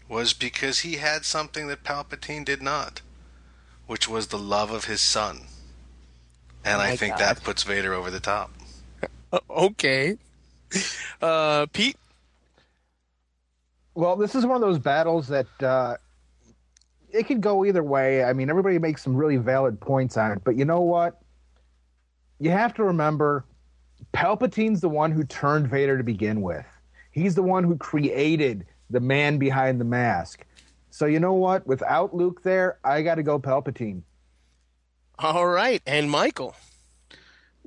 was because he had something that Palpatine did not, which was the love of his son. And Oh I think God. that puts Vader over the top. Uh, okay, uh, Pete. Well, this is one of those battles that uh, it could go either way. I mean, everybody makes some really valid points on it, but you know what? You have to remember Palpatine's the one who turned Vader to begin with. He's the one who created the man behind the mask. So you know what? Without Luke there, I got to go Palpatine. All right, and Michael.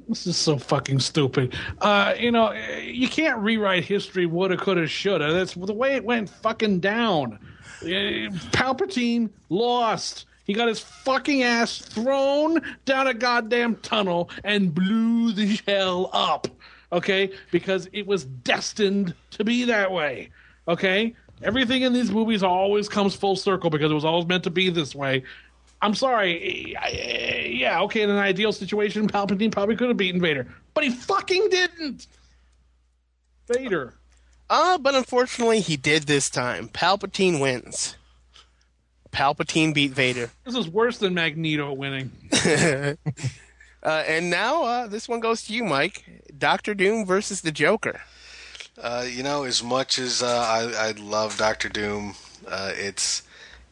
This is so fucking stupid. Uh, you know, you can't rewrite history woulda, coulda, shoulda. That's the way it went fucking down. Uh, Palpatine lost. He got his fucking ass thrown down a goddamn tunnel and blew the hell up. Okay? Because it was destined to be that way. Okay? Everything in these movies always comes full circle because it was always meant to be this way. I'm sorry. I- Yeah, okay, in an ideal situation, <laughs> Palpatine probably could have beaten Vader, but he fucking didn't. Vader. Uh, but unfortunately, he did this time. Palpatine wins. Palpatine beat Vader. <laughs> This is worse than Magneto winning. <laughs> uh, and now uh, this one goes to you, Mike. Doctor Doom versus the Joker. Uh, you know, as much as uh, I, I love Doctor Doom, uh, it's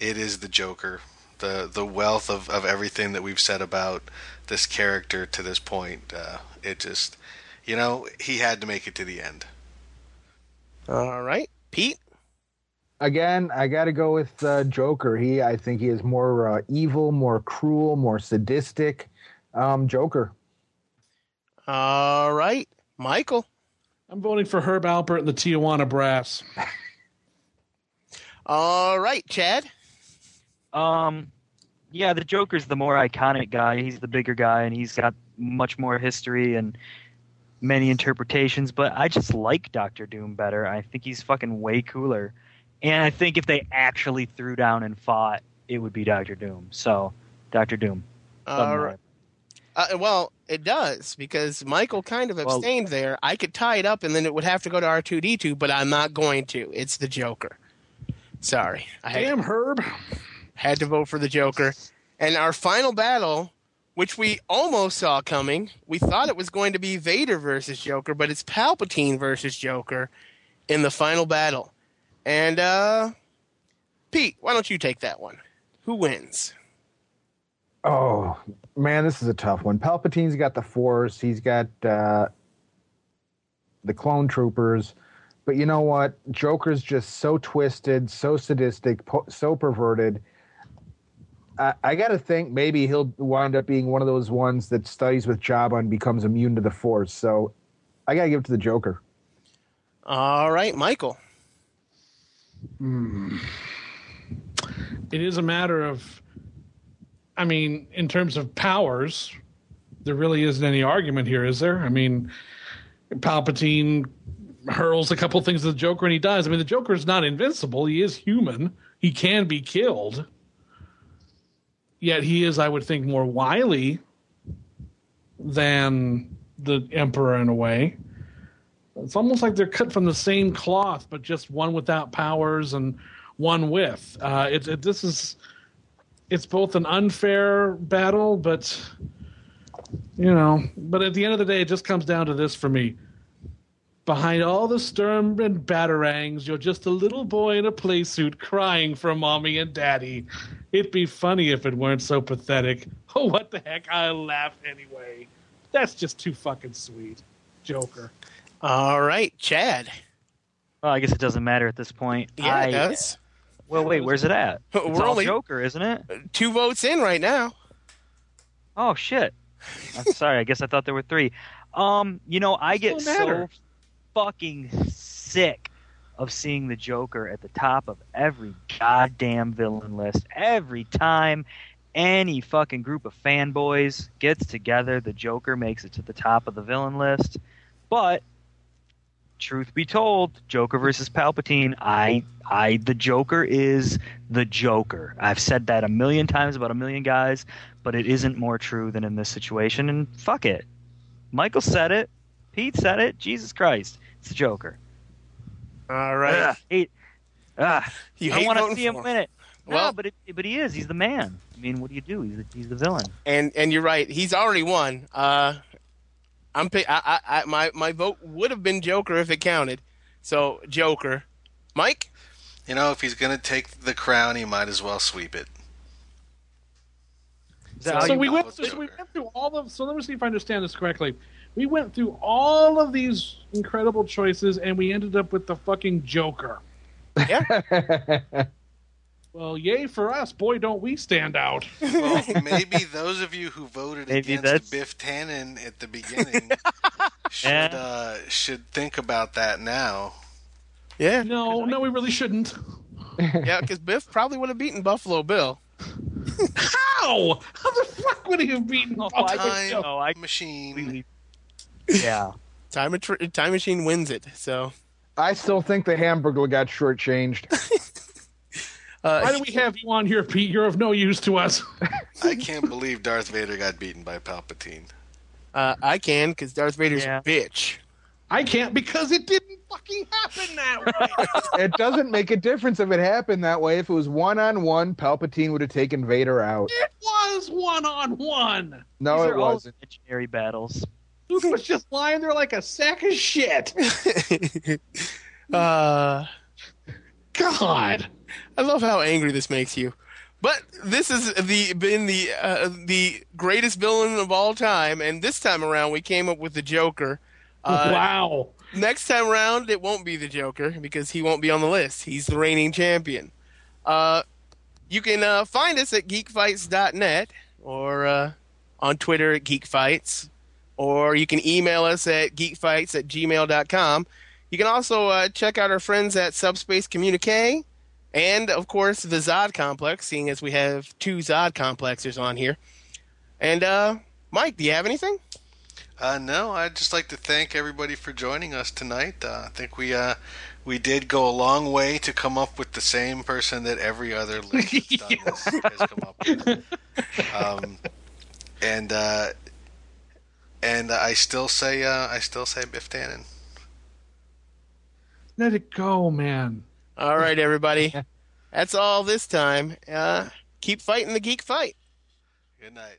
it is the Joker. The the wealth of, of everything that we've said about this character to this point, uh, it just you know he had to make it to the end. All right, Pete. Again, I got to go with uh, Joker. He, I think, he is more uh, evil, more cruel, more sadistic. Um, Joker. All right, Michael. I'm voting for Herb Alpert and the Tijuana Brass. <laughs> All right, Chad. Um, yeah, the Joker's the more iconic guy. He's the bigger guy, and he's got much more history and many interpretations. But I just like Doctor Doom better. I think he's fucking way cooler. And I think if they actually threw down and fought, it would be Doctor Doom. So, Doctor Doom. Doesn't All matter. right. Uh, well, it does because Michael kind of Well- abstained there. I could tie it up, and then it would have to go to R two D two, but I'm not going to. It's the Joker. Sorry, I had, Damn, Herb. Had to vote for the Joker. And our final battle, which we almost saw coming, we thought it was going to be Vader versus Joker, but it's Palpatine versus Joker in the final battle. And uh, Pete, why don't you take that one? Who wins? Oh man, this is a tough one. Palpatine's got the Force. He's got uh, the clone troopers. But you know what? Joker's just so twisted, so sadistic, po- so perverted. I, I got to think maybe he'll wind up being one of those ones that studies with Jabba and becomes immune to the Force. So I got to give it to the Joker. All right, Michael. Hmm. It is a matter of, I mean, in terms of powers, there really isn't any argument here, is there? I mean, Palpatine hurls a couple things at the Joker and he dies. I mean, the Joker is not invincible. He is human. He can be killed. Yet he is, I would think, more wily than the Emperor in a way. It's almost like they're cut from the same cloth, but just one without powers and one with. Uh, it, it, this is it's both an unfair battle, but you know, but at the end of the day, it just comes down to this for me. Behind all the sturm and batarangs, you're just a little boy in a play suit crying for mommy and daddy. It'd be funny if it weren't so pathetic. <laughs> Oh, what the heck? I'll laugh anyway. That's just too fucking sweet. Joker. All right, Chad. Well, I guess it doesn't matter at this point. Yeah, I, it does. Well, wait, where's it at? <laughs> We're It's all only- Joker, isn't it? Two votes in right now. Oh shit! I'm <laughs> sorry. I guess I thought there were three. Um, you know, I get so fucking sick of seeing the Joker at the top of every goddamn villain list every time any fucking group of fanboys gets together. The Joker makes it to the top of the villain list, but truth be told, Joker versus Palpatine, I, I, the Joker is the Joker. I've said that a million times about a million guys, but it isn't more true than in this situation. And fuck it, Michael said it, Pete said it. Jesus Christ, it's the Joker. All right. Ugh, hate, ah, You I want to see him for him. win it. Well- no, but it, but he is. He's the man. I mean, what do you do? He's the, he's the villain. and and you're right. He's already won. Uh, I'm pick, I, I, I my my vote would have been Joker if it counted. So Joker, Mike. You know, if he's going to take the crown, he might as well sweep it. that how so we went, through, we went through all of. So let me see if I understand this correctly. We went through all of these incredible choices, and we ended up with the fucking Joker. Yeah. <laughs> well, yay for us, boy! Don't we stand out? <laughs> Well, maybe those of you who voted Maybe against that's- Biff Tannen at the beginning <laughs> should Yeah. uh, should think about that now. Yeah, No, no, we really shouldn't. yeah, because Biff probably would have beaten Buffalo Bill. How? How the fuck would he have beaten? Oh, Buffalo Time Bill? no, I machine. completely. Yeah. <laughs> Time Atr- Time Machine wins it. So I still think the hamburger got shortchanged. <laughs> uh, Why do we have you on here, Pete? You're of no use to us. <laughs> I can't believe Darth Vader got beaten by Palpatine. uh, I can because Darth Vader's Yeah. a bitch. I can't because it didn't fucking happen that way. it doesn't make a difference if it happened that way. If it was one on one, Palpatine would have taken Vader out. it was one on one. No, These it are all wasn't. imaginary battles. Luke was just lying there like a sack of shit. <laughs> uh, God. I love how angry this makes you. But this has the been the uh, the greatest villain of all time, and this time around we came up with the Joker. Uh, wow. Next time around, it won't be the Joker because he won't be on the list. He's the reigning champion. Uh, you can uh, find us at geekfights.net or uh, on Twitter at geekfights, or you can email us at geekfights at gmail.com. You can also uh, check out our friends at Subspace Communique and, of course, the Zod Complex, seeing as we have two Zod Complexers on here. And, uh, Mike, do you have anything? Uh, no, I'd just like to thank everybody for joining us tonight. Uh, I think we uh, we did go a long way to come up with the same person that every other list that's done this has come up with. <laughs> Um, and uh, and I still say uh, I still say Biff Tannen. Let it go, man. All right, everybody. <laughs> That's all this time. Uh, keep fighting the geek fight. Good night.